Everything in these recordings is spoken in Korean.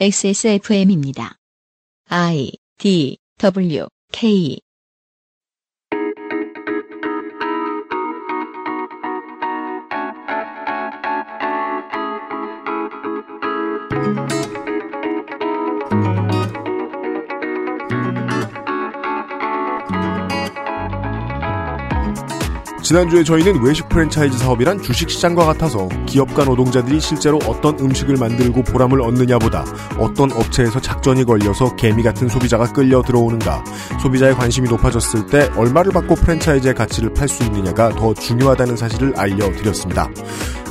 XSFM입니다. I D W K 지난주에 저희는 외식 프랜차이즈 사업이란 주식시장과 같아서 기업가 노동자들이 실제로 어떤 음식을 만들고 보람을 얻느냐 보다 어떤 업체에서 작전이 걸려서 개미 같은 소비자가 끌려 들어오는가 소비자의 관심이 높아졌을 때 얼마를 받고 프랜차이즈의 가치를 팔 수 있느냐가 더 중요하다는 사실을 알려드렸습니다.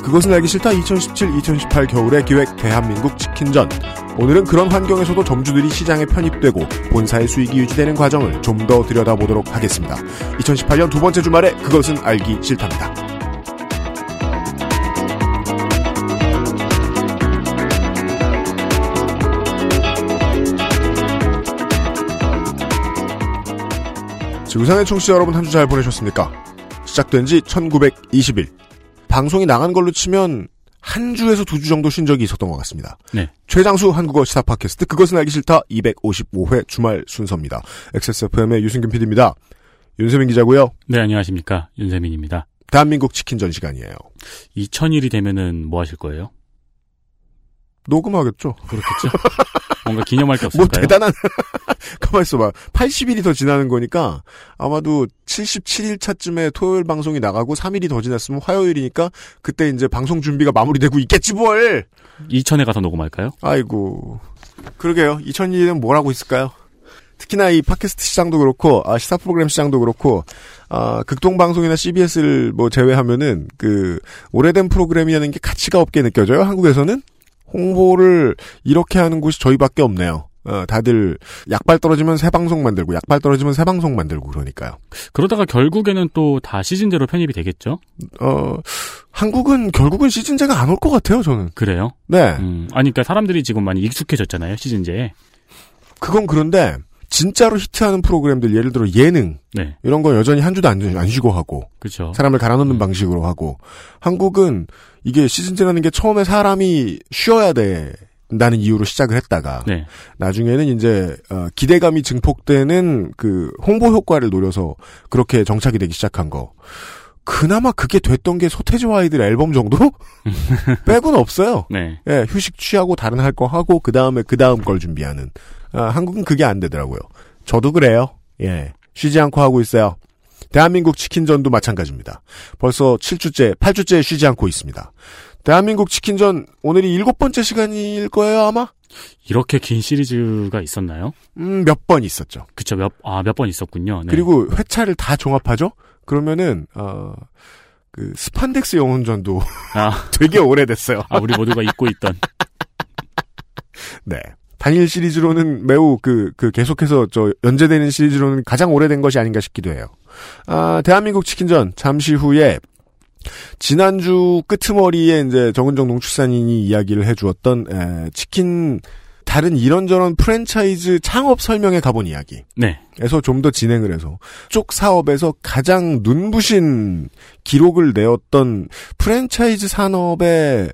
그것은 알기 싫다 2017-2018 겨울의 기획 대한민국 치킨전 오늘은 그런 환경에서도 점주들이 시장에 편입되고 본사의 수익이 유지되는 과정을 좀 더 들여다보도록 하겠습니다. 2018년 두 번째 주말에 그것은 알기 싫답니다. 지구상의 청취자 여러분 한 주 잘 보내셨습니까? 시작된 지 1920일. 방송이 나간 걸로 치면 한 주에서 두 주 정도 쉰 적이 있었던 것 같습니다. 네. 최장수 한국어 시사 팟캐스트 그것은 알기 싫다 255회 주말 순서입니다. XSFM의 유승균 PD입니다. 윤세민 기자고요. 네, 안녕하십니까. 윤세민입니다. 대한민국 치킨 전 시간이에요. 2000일이 되면은 뭐 하실 거예요? 녹음하겠죠. 그렇겠죠? 뭔가 기념할 게 뭐 없을까요? 대단한 가만 있어봐. 80일이 더 지나는 거니까 아마도 77일 차쯤에 토요일 방송이 나가고 3일이 더 지났으면 화요일이니까 그때 이제 방송 준비가 마무리되고 있겠지 뭘. 2000에 가서 녹음할까요? 아이고 그러게요. 2002년 뭘 하고 있을까요? 특히나 이 팟캐스트 시장도 그렇고 아, 시사 프로그램 시장도 그렇고 아, 극동 방송이나 CBS를 뭐 제외하면은 그 오래된 프로그램이라는 게 가치가 없게 느껴져요. 한국에서는 홍보를 이렇게 하는 곳이 저희밖에 없네요. 어, 다들 약발 떨어지면 새 방송 만들고 약발 떨어지면 새 방송 만들고 그러니까요. 그러다가 결국에는 또 다 시즌대로 편입이 되겠죠? 어, 한국은 결국은 시즌제가 안 올 것 같아요. 저는. 그래요? 네. 음, 아니, 그러니까 사람들이 지금 많이 익숙해졌잖아요, 시즌제에. 그건 그런데 진짜로 히트하는 프로그램들 예를 들어 예능 네. 이런 건 여전히 한 주도 안, 안 쉬고 하고 그렇죠. 사람을 갈아놓는 음. 방식으로 하고 한국은 이게 시즌제라는 게 처음에 사람이 쉬어야 된다는 이유로 시작을 했다가 네. 나중에는 이제 어, 기대감이 증폭되는 그 홍보 효과를 노려서 그렇게 정착이 되기 시작한 거. 그나마 그게 됐던 게 소태지와 아이들 앨범 정도? 빼고는 없어요. 네. 예, 휴식 취하고 다른 할 거 하고 그 다음에 그 다음 걸 준비하는. 아, 한국은 그게 안 되더라고요. 저도 그래요. 예, 쉬지 않고 하고 있어요. 대한민국 치킨전도 마찬가지입니다. 벌써 7주째, 8주째 쉬지 않고 있습니다. 대한민국 치킨전 오늘이 일곱 번째 시간일 거예요 아마? 이렇게 긴 시리즈가 있었나요? 음, 몇 번 있었죠. 그쵸, 몇, 아, 몇 번 있었군요. 네. 그리고 회차를 다 종합하죠? 그러면은, 어, 그, 스판덱스 영혼전도 아, 되게 오래됐어요. 아, 우리 모두가 잊고 있던. 네. 단일 시리즈로는 매우 그, 그 계속해서 저 연재되는 시리즈로는 가장 오래된 것이 아닌가 싶기도 해요. 아, 대한민국 치킨전 잠시 후에 지난주 끄트머리에 이제 정은정 농축산인이 이야기를 해주었던 에, 치킨 다른 이런저런 프랜차이즈 창업 설명에 가본 이야기. 네. 에서 좀더 진행을 해서 쪽 사업에서 가장 눈부신 기록을 내었던 프랜차이즈 산업의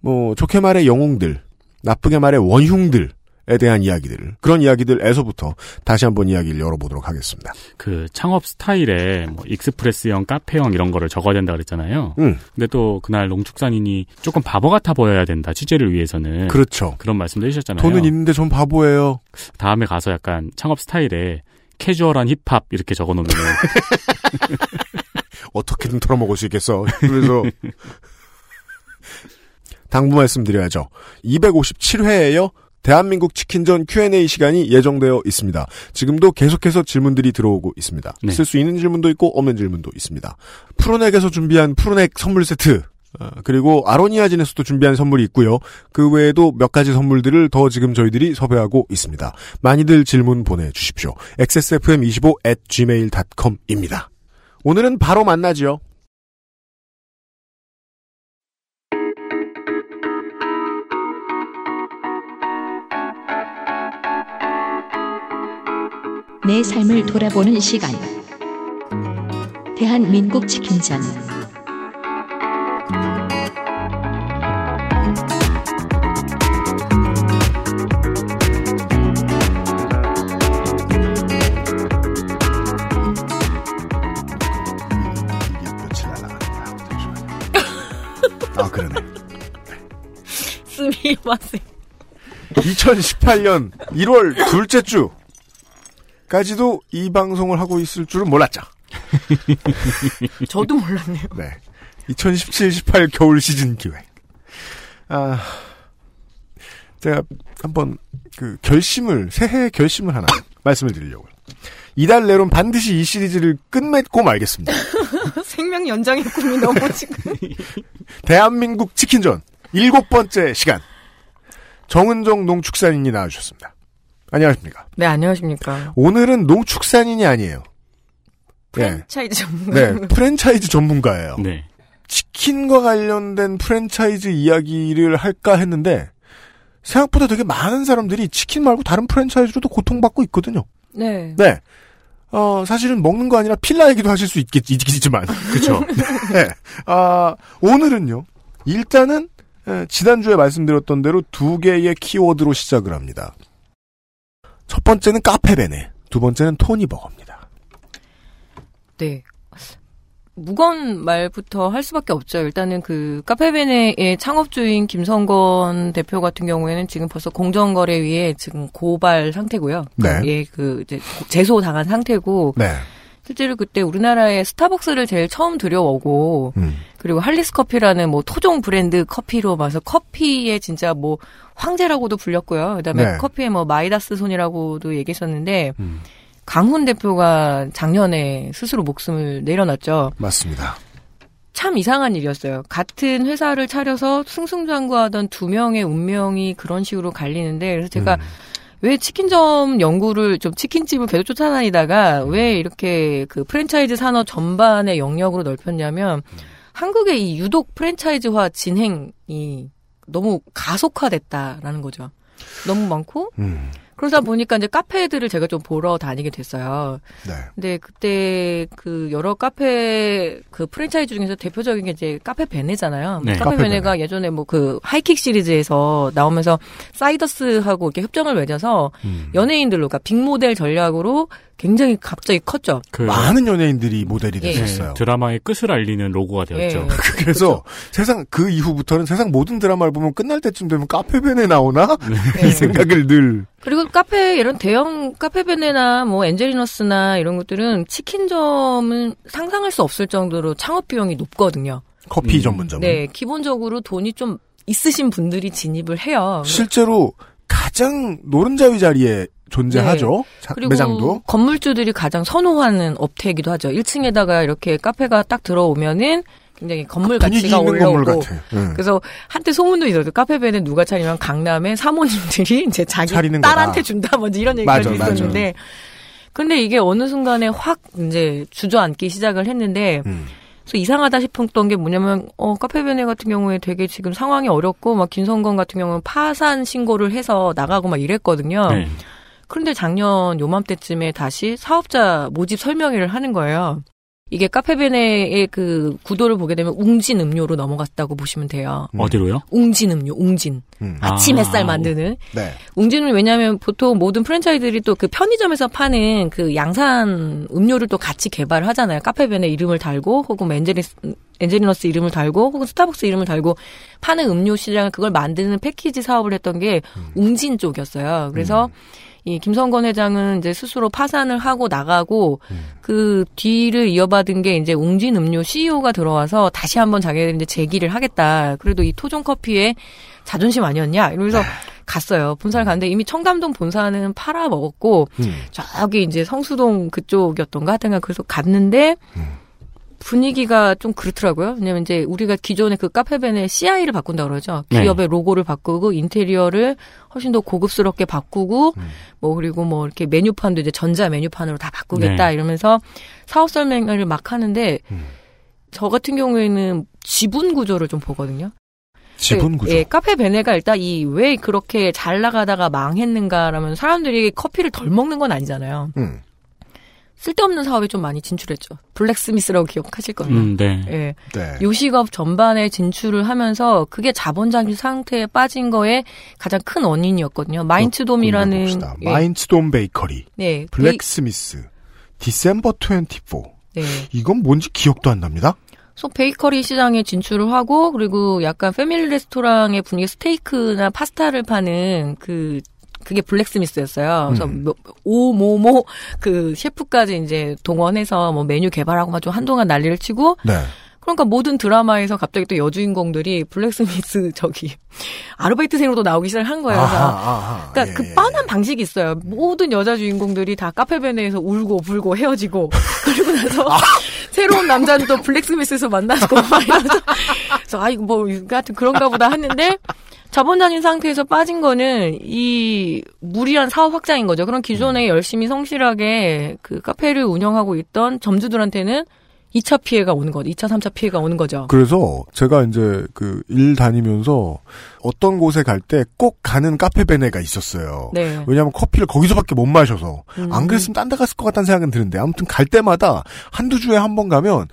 뭐 좋게 말해 영웅들, 나쁘게 말해 원흉들에 대한 이야기들 그런 이야기들에서부터 다시 한번 이야기를 열어보도록 하겠습니다. 그 창업 스타일에 뭐 익스프레스형, 카페형 이런 거를 적어야 된다 그랬잖아요. 음, 근데 또 그날 농축산인이 조금 바보 같아 보여야 된다. 취재를 위해서는. 그렇죠. 그런 말씀도 해주셨잖아요. 돈은 있는데 전 바보예요. 다음에 가서 약간 창업 스타일에 캐주얼한 힙합 이렇게 적어놓으면 어떻게든 털어먹을 수 있겠어. 그래서 당부 말씀드려야죠. 257회에요. 대한민국 치킨전 Q&A 시간이 예정되어 있습니다. 지금도 계속해서 질문들이 들어오고 있습니다. 네. 쓸수 있는 질문도 있고 없는 질문도 있습니다. 푸르넥에서 준비한 푸르넥 선물 세트 어, 그리고 아로니아진에서도 준비한 선물이 있고요. 그 외에도 몇 가지 선물들을 더 지금 저희들이 섭외하고 있습니다. 많이들 질문 보내주십시오. xsfm25 at gmail.com입니다. 오늘은 바로 만나지요. 내 삶을 돌아보는 시간. 대한민국 치킨전. 아 2018년 1월 둘째 주 까지도 이 방송을 하고 있을 줄은 몰랐죠. 저도 몰랐네요. 네. 2017-18 겨울 시즌 기획. 아, 제가 한번 그 결심을, 새해 결심을 하나 말씀을 드리려고요. 이달 내로는 반드시 이 시리즈를 끝맺고 말겠습니다. 생명 연장의 꿈이 너무 지금. 대한민국 치킨전 일곱 번째 시간. 정은정 농축산인이 나와주셨습니다. 안녕하십니까. 네, 안녕하십니까. 오늘은 농축산인이 아니에요. 네. 프랜차이즈 전문가. 네, 프랜차이즈 전문가예요. 네. 치킨과 관련된 프랜차이즈 이야기를 할까 했는데 생각보다 되게 많은 사람들이 치킨 말고 다른 프랜차이즈로도 고통받고 있거든요. 네. 네. 어, 사실은 먹는 거 아니라 필라 얘기도 하실 수 있겠, 있겠지만. 그쵸. 네. 아, 오늘은요. 일단은 에, 지난주에 말씀드렸던 대로 두 개의 키워드로 시작을 합니다. 첫 번째는 카페베네, 두 번째는 토니버거입니다. 네. 무거운 말부터 할 수밖에 없죠. 일단은 그 카페베네의 창업주인 김성건 대표 같은 경우에는 지금 벌써 공정거래위에 지금 고발 상태고요. 네. 예, 그 이제 제소 당한 상태고 네. 실제로 그때 우리나라에 스타벅스를 제일 처음 들여오고 음. 그리고 할리스 커피라는 뭐 토종 브랜드 커피로 봐서 커피의 진짜 뭐 황제라고도 불렸고요. 그다음에 네. 커피의 뭐 마이다스 손이라고도 얘기했었는데 음. 강훈 대표가 작년에 스스로 목숨을 내려놨죠. 맞습니다. 참 이상한 일이었어요. 같은 회사를 차려서 승승장구하던 두 명의 운명이 그런 식으로 갈리는데 그래서 제가 음. 왜 치킨점 연구를 좀 치킨집을 계속 쫓아다니다가 왜 이렇게 그 프랜차이즈 산업 전반의 영역으로 넓혔냐면 한국의 이 유독 프랜차이즈화 진행이 너무 가속화됐다라는 거죠. 너무 많고 음. 그러다 보니까 이제 카페들을 제가 좀 보러 다니게 됐어요. 네. 근데 그때 그 여러 카페 그 프랜차이즈 중에서 대표적인 게 이제 카페 베네잖아요. 네. 카페 카페 베네가 예전에 뭐 그 하이킥 시리즈에서 나오면서 사이더스하고 이렇게 협정을 맺어서 음. 연예인들로 그러니까 빅모델 전략으로 굉장히 갑자기 컸죠. 그 많은 연예인들이 모델이 예. 되셨어요. 드라마의 끝을 알리는 로고가 되었죠. 예. 그래서 세상 그 이후부터는 세상 모든 드라마를 보면 끝날 때쯤 되면 카페벤에 나오나 이 네. 생각을 늘 그리고 카페 이런 대형 카페 베네나 뭐 엔젤리너스나 이런 것들은 치킨점은 상상할 수 없을 정도로 창업 비용이 높거든요. 커피 음. 전문점. 네, 기본적으로 돈이 좀 있으신 분들이 진입을 해요. 실제로 가장 노른자위 자리에 존재하죠. 자- 네. 그리고 매장도. 건물주들이 가장 선호하는 업태이기도 하죠. 1층에다가 이렇게 카페가 딱 들어오면은 굉장히 건물 가치가 건물 올라오고 같아. 응. 그래서 한때 소문도 있었어요. 카페베는 누가 차리면 강남의 사모님들이 이제 자기 차리는 딸한테 거다. 준다 먼저 이런 얘기까지 맞아, 맞아. 있었는데 근데 이게 어느 순간에 확 이제 주저앉기 시작을 했는데 음. 그래서 이상하다 싶었던 게 뭐냐면 어 카페베네 같은 경우에 되게 지금 상황이 어렵고 막 김성건 같은 경우는 파산 신고를 해서 나가고 막 이랬거든요. 네. 그런데 작년 요맘때쯤에 다시 사업자 모집 설명회를 하는 거예요. 이게 카페베네의 그 구도를 보게 되면 웅진 음료로 넘어갔다고 보시면 돼요. 음. 어디로요? 웅진 음료, 웅진. 음. 아. 아침 햇살 만드는. 네. 웅진은 왜냐하면 보통 모든 프랜차이들이 또 그 편의점에서 파는 그 양산 음료를 또 같이 개발을 하잖아요. 카페벤의 이름을 달고 혹은 뭐 엔젤리, 엔젤리너스 이름을 달고 혹은 스타벅스 이름을 달고 파는 음료 시장을 그걸 만드는 패키지 사업을 했던 게 웅진 쪽이었어요. 그래서 이 김성건 회장은 이제 스스로 파산을 하고 나가고 그 뒤를 이어받은 게 이제 웅진 음료 CEO가 들어와서 다시 한번 자기들이 이제 재기를 하겠다. 그래도 이 토종 커피에 자존심 아니었냐 이러면서 갔어요. 본사를 갔는데 이미 청담동 본사는 팔아 먹었고 음. 저기 이제 성수동 그쪽이었던가 하여튼간 그래서 갔는데 분위기가 좀 그렇더라고요. 왜냐면 이제 우리가 기존에 그 카페벤의 CI를 바꾼다 그러죠. 네. 기업의 로고를 바꾸고 인테리어를 훨씬 더 고급스럽게 바꾸고 음. 뭐 그리고 뭐 이렇게 메뉴판도 이제 전자 메뉴판으로 다 바꾸겠다 네. 이러면서 사업 설명을 막 하는데 음. 저 같은 경우에는 지분 구조를 좀 보거든요. 지분 구조. 예, 카페 베네가 일단 이 왜 그렇게 잘 나가다가 망했는가라면 사람들이 커피를 덜 먹는 건 아니잖아요. 음. 쓸데없는 사업에 좀 많이 진출했죠. 블랙스미스라고 기억하실 겁니다. 음, 네. 예. 네. 요식업 전반에 진출을 하면서 그게 자본잠식 상태에 빠진 거에 가장 큰 원인이었거든요. 마인츠돔이라는 봅시다. 예, 마인츠돔 베이커리, 네, 블랙스미스, 디셈버 24. 네. 이건 뭔지 기억도 안 납니다. 그래서 베이커리 시장에 진출을 하고 그리고 약간 패밀리 레스토랑의 분위기 스테이크나 파스타를 파는 그 그게 블랙스미스였어요. 그래서 음. 뭐, 오모모 그 셰프까지 이제 동원해서 뭐 메뉴 개발하고 막 좀 한동안 난리를 치고 네. 그러니까 모든 드라마에서 갑자기 또 여주인공들이 블랙스미스 저기 아르바이트생으로도 나오기 시작한 거예요. 그래서 아하, 아하. 그러니까 예, 그 예. 뻔한 방식이 있어요. 모든 여자 주인공들이 다 카페베네에서 울고 불고 헤어지고 그리고 나서 아. 새로운 남자는 또 블랙스미스에서 만나고 막 이러면서 그래서 아 이거 뭐 하여튼 그런가 보다 했는데 자본장인 상태에서 빠진 거는 이 무리한 사업 확장인 거죠. 그럼 기존에 음. 열심히 성실하게 그 카페를 운영하고 있던 점주들한테는 2차 피해가 오는 거죠. 2차, 3차 피해가 오는 거죠. 그래서 제가 이제 그 일 다니면서 어떤 곳에 갈 때 꼭 가는 카페베네가 있었어요. 네. 왜냐하면 커피를 거기서밖에 못 마셔서 음. 안 그랬으면 딴 데 갔을 것 같다는 생각은 드는데 아무튼 갈 때마다 한두 주에 한 번 가면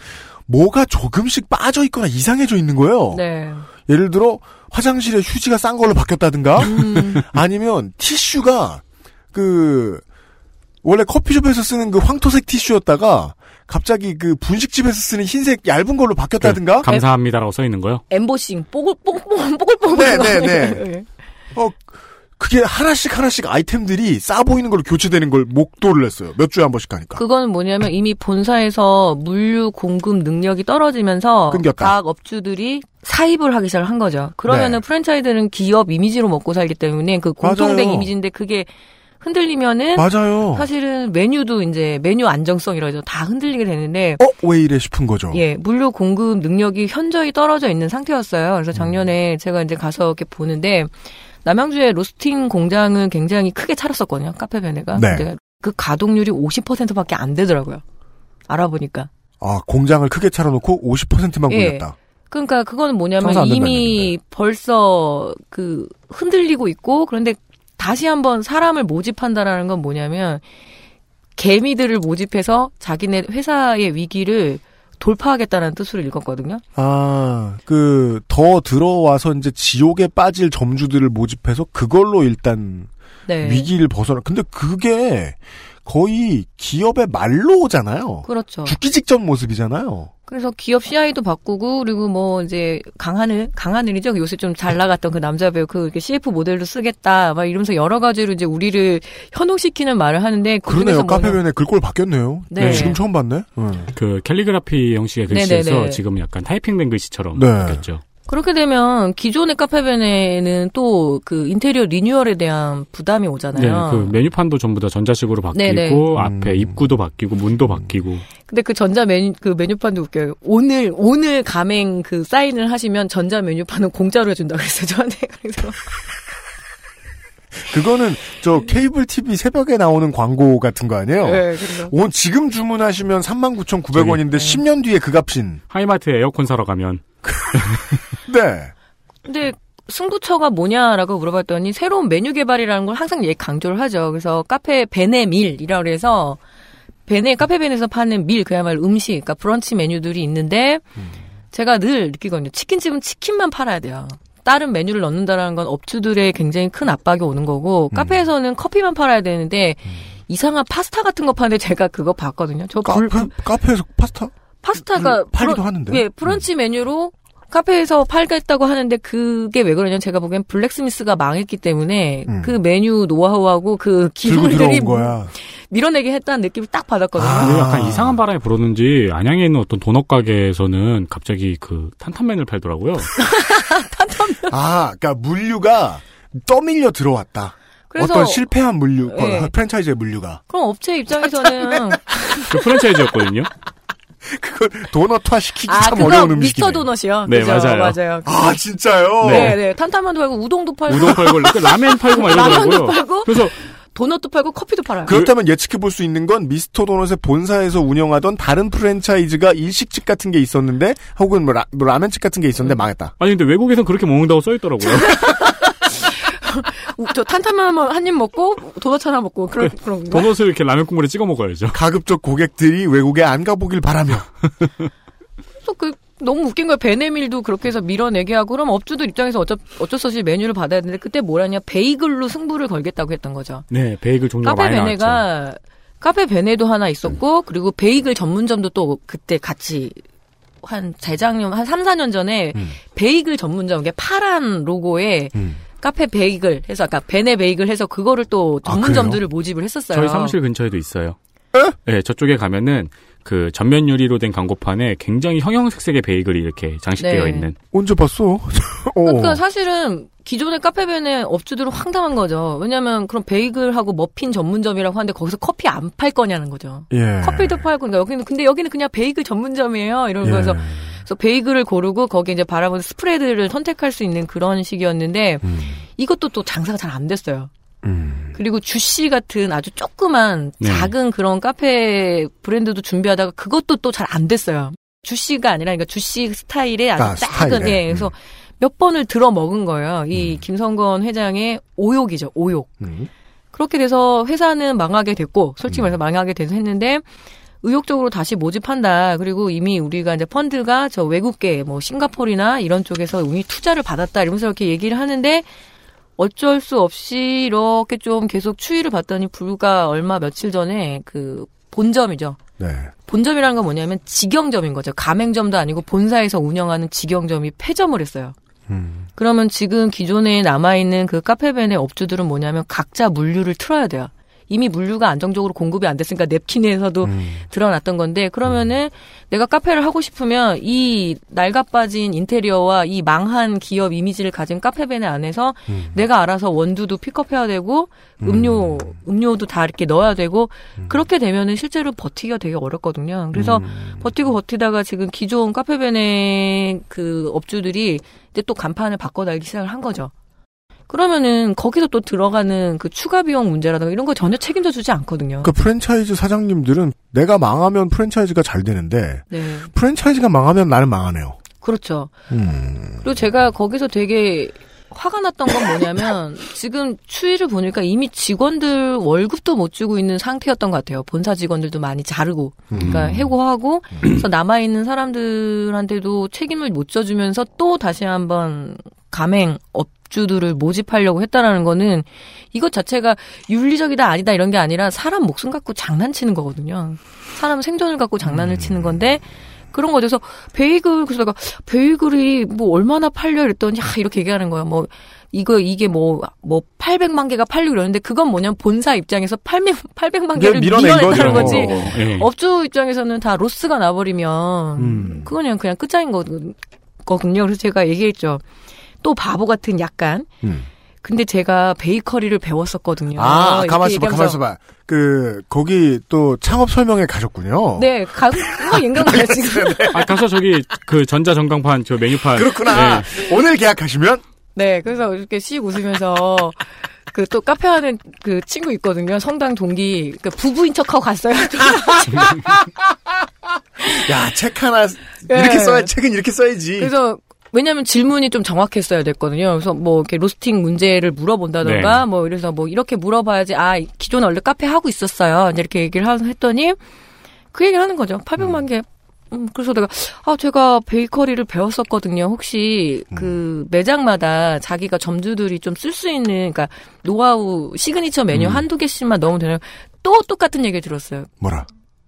뭐가 조금씩 빠져 있거나 이상해져 있는 거예요. 네. 예를 들어 화장실에 휴지가 싼 걸로 바뀌었다든가 음. 아니면 티슈가 그 원래 커피숍에서 쓰는 그 황토색 티슈였다가 갑자기 그 분식집에서 쓰는 흰색 얇은 걸로 바뀌었다든가 감사합니다라고 써 있는 거요. 엠보싱 뽀글 뽀글 뽀글 뽀글 네, 네, 네. 어 그게 하나씩 하나씩 아이템들이 싸 보이는 걸로 교체되는 걸 목도를 했어요. 몇 주에 한 번씩 가니까. 그거는 뭐냐면 이미 본사에서 물류 공급 능력이 떨어지면서 끊겼다. 각 업주들이 사입을 하기 시작을 한 거죠. 그러면은 네. 프랜차이즈는 기업 이미지로 먹고 살기 때문에 그 공통된 맞아요. 이미지인데 그게 흔들리면은 맞아요. 사실은 메뉴도 이제 메뉴 안정성이라죠. 다 흔들리게 되는데 어 왜 이래 싶은 거죠. 예, 물류 공급 능력이 현저히 떨어져 있는 상태였어요. 그래서 작년에 제가 이제 가서 이렇게 보는데 남양주의 로스팅 공장을 굉장히 크게 차렸었거든요. 카페 베네가. 네. 근데 그 가동률이 50%밖에 안 되더라고요. 알아보니까. 아 공장을 크게 차려놓고 50%만 예. 굴렸다. 그러니까 그거는 뭐냐면 이미 벌써 그 흔들리고 있고 그런데 다시 한번 사람을 모집한다라는 건 뭐냐면 개미들을 모집해서 자기네 회사의 위기를 돌파하겠다는 뜻으로 읽었거든요. 아, 그, 더 들어와서 이제 지옥에 빠질 점주들을 모집해서 그걸로 일단 네. 위기를 벗어나. 근데 그게 거의 기업의 말로잖아요. 그렇죠. 죽기 직전 모습이잖아요. 그래서 기업 CI도 바꾸고 그리고 뭐 이제 강하늘 강하늘이죠. 요새 좀 잘 나갔던 그 남자 배우 그 이렇게 CF 모델로 쓰겠다 막 이러면서 여러 가지로 이제 우리를 현혹시키는 말을 하는데 그 그러네요. 카페변에 글꼴 바뀌었네요. 네. 지금 처음 봤네. 응. 그 캘리그라피 형식의 글씨에서 네네네. 지금 약간 타이핑된 글씨처럼 네. 바뀌었죠. 그렇게 되면 기존의 카페벤에는 또 그 인테리어 리뉴얼에 대한 부담이 네, 오잖아요. 그 메뉴판도 전부 다 전자식으로 바뀌고 네네. 앞에 음. 입구도 바뀌고 문도 바뀌고 근데 그 전자 메뉴 그 메뉴판도 웃겨요. 오늘 오늘 가맹 그 사인을 하시면 전자 메뉴판은 공짜로 해준다 그랬어요 저한테. 그래서 그거는 저 케이블 TV 새벽에 나오는 광고 같은 거 아니에요? 네, 그래서 오, 지금 주문하시면 39,900원인데 네. 10년 뒤에 그 값인. 하이마트 에어컨 사러 가면 네. 근데 승부처가 뭐냐라고 물어봤더니 새로운 메뉴 개발이라는 걸 항상 얘 강조를 하죠. 그래서 카페 베네 밀이라고 그래서 베네 카페 베네에서 파는 밀 그야말로 음식, 그러니까 브런치 메뉴들이 있는데 제가 늘 느끼거든요. 치킨집은 치킨만 팔아야 돼요. 다른 메뉴를 넣는다라는 건 업주들의 굉장히 큰 압박이 오는 거고 카페에서는 커피만 팔아야 되는데 이상한 파스타 같은 거 파는데 제가 그거 봤거든요. 저 불, 카페, 카페에서 파스타? 파스타가 음, 팔기도 브런- 하는데. 예, 브런치 메뉴로 카페에서 팔겠다고 하는데 그게 왜 그러냐면 제가 보기엔 블랙스미스가 망했기 때문에 음. 그 메뉴 노하우하고 그 기술들이. 밀어내게 했다는 느낌을 딱 받았거든요. 아. 약간 이상한 바람이 불었는지 안양에 있는 어떤 도넛 가게에서는 갑자기 그 탄탄면을 팔더라고요. 아, 그러니까 물류가 떠밀려 들어왔다. 그래서 어떤 실패한 물류, 어, 예. 프랜차이즈의 물류가. 그럼 업체 입장에서는 그 프랜차이즈였거든요. 그걸 도넛화 시키기 아 참 어려운 음식이네. 미스터 도넛이요. 네, 그죠? 맞아요. 맞아요. 아, 진짜요? 네, 네. 탄탄만도 팔고 우동도 팔고 우동 팔고 그 라멘 팔고 막 이러더라고요. 팔고 그래서 도넛도 팔고 커피도 팔아요. 그렇다면 예측해 볼 수 있는 건 미스터 도넛의 본사에서 운영하던 다른 프랜차이즈가 일식집 같은 게 있었는데 혹은 뭐, 라, 뭐 라면집 같은 게 있었는데 망했다. 아니 근데 외국에선 그렇게 먹는다고 써 있더라고요. 우- 저 탄탄면 한입 먹고 도넛 하나 먹고 그런 그런 거. 도넛을 이렇게 라면 국물에 찍어 먹어야죠. 가급적 고객들이 외국에 안 가보길 바라며. 그래서 그 너무 웃긴 거야. 베네밀도 그렇게 해서 밀어내게 하고 그럼 업주들 입장에서 어쩔 어쩔 수 없이 메뉴를 받아야 되는데 그때 뭐라냐 베이글로 승부를 걸겠다고 했던 거죠. 네, 베이글 종류가 카페 많이 나왔죠. 베네가 카페 베네도 하나 있었고 그리고 베이글 전문점도 또 그때 같이 한 재작년 한 3, 4년 전에 음. 베이글 전문점 이게 파란 로고에 음. 카페 베이글 해서 아까 베네 베이글 해서 그거를 또 아, 전문점들을 모집을 했었어요. 저희 사무실 근처에도 있어요. 네, 저쪽에 가면은 그 전면 유리로 된 광고판에 굉장히 형형색색의 베이글이 이렇게 장식되어 네. 있는. 언제 봤어? 어. 그러니까 사실은 기존의 카페베네 업주들은 황당한 거죠. 왜냐하면 그런 베이글하고 머핀 전문점이라고 하는데 거기서 커피 안 팔 거냐는 거죠. 예. 커피도 팔고 그러니까 여기는 근데 여기는 그냥 베이글 전문점이에요. 이런 예. 거에서 그래서 베이글을 고르고 거기에 이제 바라보는 스프레드를 선택할 수 있는 그런 식이었는데 음. 이것도 또 장사가 잘 안 됐어요. 음. 그리고 주시 같은 아주 조그만 네. 작은 그런 카페 브랜드도 준비하다가 그것도 또 잘 안 됐어요. 주시가 아니라 그러니까 주시 스타일의 아주 아, 작은 스타일에. 예 그래서 몇 번을 들어 먹은 거예요. 이 김성건 회장의 오욕이죠. 오욕. 음. 그렇게 돼서 회사는 망하게 됐고 솔직히 말해서 망하게 돼서 했는데 의욕적으로 다시 모집한다. 그리고 이미 우리가 이제 펀드가 저 외국계 뭐 싱가포르나 이런 쪽에서 이미 투자를 받았다. 이러면서 이렇게 얘기를 하는데 어쩔 수 없이 이렇게 좀 계속 추이를 봤더니 불과 얼마 며칠 전에 그 본점이죠. 네. 본점이라는 건 뭐냐면 직영점인 거죠. 가맹점도 아니고 본사에서 운영하는 직영점이 폐점을 했어요. 음. 그러면 지금 기존에 남아있는 그 카페벤의 업주들은 뭐냐면 각자 물류를 틀어야 돼요. 이미 물류가 안정적으로 공급이 안 됐으니까 냅킨에서도 음. 드러났던 건데 그러면은 내가 카페를 하고 싶으면 이 낡아빠진 인테리어와 이 망한 기업 이미지를 가진 카페벤의 안에서 음. 내가 알아서 원두도 픽업해야 되고 음료 음료도 다 이렇게 넣어야 되고 그렇게 되면은 실제로 버티기가 되게 어렵거든요. 그래서 음. 버티고 버티다가 지금 기존 카페벤의 그 업주들이 이제 또 간판을 바꿔 달기 시작을 한 거죠. 그러면은 거기서 또 들어가는 그 추가 비용 문제라든가 이런 거 전혀 책임져 주지 않거든요. 그 프랜차이즈 사장님들은 내가 망하면 프랜차이즈가 잘 되는데 네. 프랜차이즈가 망하면 나는 망하네요. 그렇죠. 음. 그리고 제가 거기서 되게 화가 났던 건 뭐냐면 지금 추이를 보니까 이미 직원들 월급도 못 주고 있는 상태였던 것 같아요. 본사 직원들도 많이 자르고, 그러니까 해고하고, 그래서 남아 있는 사람들한테도 책임을 못 져주면서 또 다시 한번 가맹 업주들을 모집하려고 했다라는 거는 이것 자체가 윤리적이다 아니다 이런 게 아니라 사람 목숨 갖고 장난치는 거거든요. 사람 생존을 갖고 장난을 치는 건데 그런 거죠. 그래서 베이글 그래서 내가 베이글이 뭐 얼마나 팔려 이랬더니 야 이렇게 얘기하는 거야. 뭐 이거 이게 뭐뭐 800만 개가 팔리고 그러는데 그건 뭐냐면 본사 입장에서 800, 800만 개를 밀어냈다는. 거지. 예. 업주 입장에서는 다 로스가 나버리면 음. 그건 그냥 끝장인 거- 거든요. 그래서 제가 얘기했죠. 또 바보 같은 약간. 음. 근데 제가 베이커리를 배웠었거든요. 아, 이렇게 가만 있어 봐, 가만 얘기하면서. 있어 봐. 그, 거기 또 창업 설명회 가셨군요. 네, 가, 그거 인간가요 지금. 아, 가서 저기 그 전자 전광판 저 메뉴판. 그렇구나. 예. 오늘 계약하시면 네, 그래서 이렇게 씩 웃으면서 그 또 카페 하는 그 친구 있거든요. 성당 동기. 그 부부인 척하고 갔어요. 야, 책 하나 예. 이렇게 써야 책은 이렇게 써야지. 그래서 왜냐면 질문이 좀 정확했어야 됐거든요. 그래서 뭐 이렇게 로스팅 문제를 물어본다던가 네. 뭐 이래서 뭐 이렇게 물어봐야지 아 기존에 원래 카페 하고 있었어요. 이제 이렇게 얘기를 하- 했더니 그 얘기를 하는 거죠. 800만 개. 음, 그래서 내가 아 제가 베이커리를 배웠었거든요. 혹시 그 매장마다 자기가 점주들이 좀 쓸 수 있는 그러니까 노하우 시그니처 메뉴 한두 개씩만 넣으면 되나요? 또 똑같은 얘기 들었어요. 뭐라?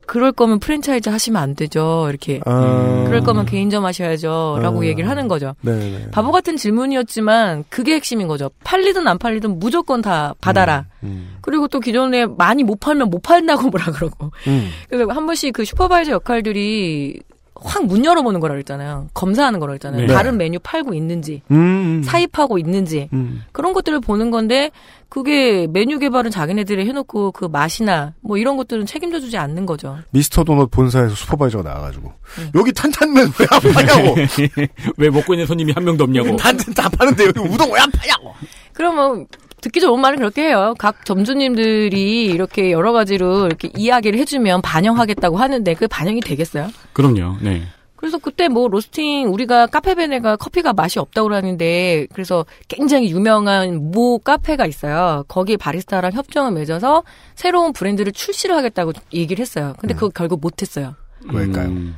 그럴 거면 프랜차이즈 하시면 안 되죠. 이렇게. 아, 그럴 거면 개인점 하셔야죠. 라고 음. 얘기를 하는 거죠. 네네. 바보 같은 질문이었지만 그게 핵심인 거죠. 팔리든 안 팔리든 무조건 다 받아라. 음. 그리고 또 기존에 많이 못 팔면 못 판다고 뭐라 그러고. 음. 그래서 한 번씩 그 슈퍼바이저 역할들이 확 문 열어보는 거라 그랬잖아요. 검사하는 거라 그랬잖아요. 네. 다른 메뉴 팔고 있는지, 음. 사입하고 있는지. 음. 그런 것들을 보는 건데 그게 메뉴 개발은 자기네들이 해놓고 그 맛이나 뭐 이런 것들은 책임져 주지 않는 거죠. 미스터 도넛 본사에서 슈퍼바이저가 나와가지고 음. 여기 탄탄면 왜 안 파냐고 왜 먹고 있는 손님이 한 명도 없냐고. 탄탄 다 파는데 여기 우동 왜 안 파냐고 그러면 듣기 좋은 말은 그렇게 해요. 각 점주님들이 이렇게 여러 가지로 이렇게 이야기를 해주면 반영하겠다고 하는데 그 반영이 되겠어요? 그럼요. 네. 그래서 그때 뭐 로스팅 우리가 카페베네가 커피가 맛이 없다고 그러는데 그래서 굉장히 유명한 모 카페가 있어요. 거기에 바리스타랑 협정을 맺어서 새로운 브랜드를 출시를 하겠다고 얘기를 했어요. 근데 그거 결국 못했어요. 왜일까요? 음.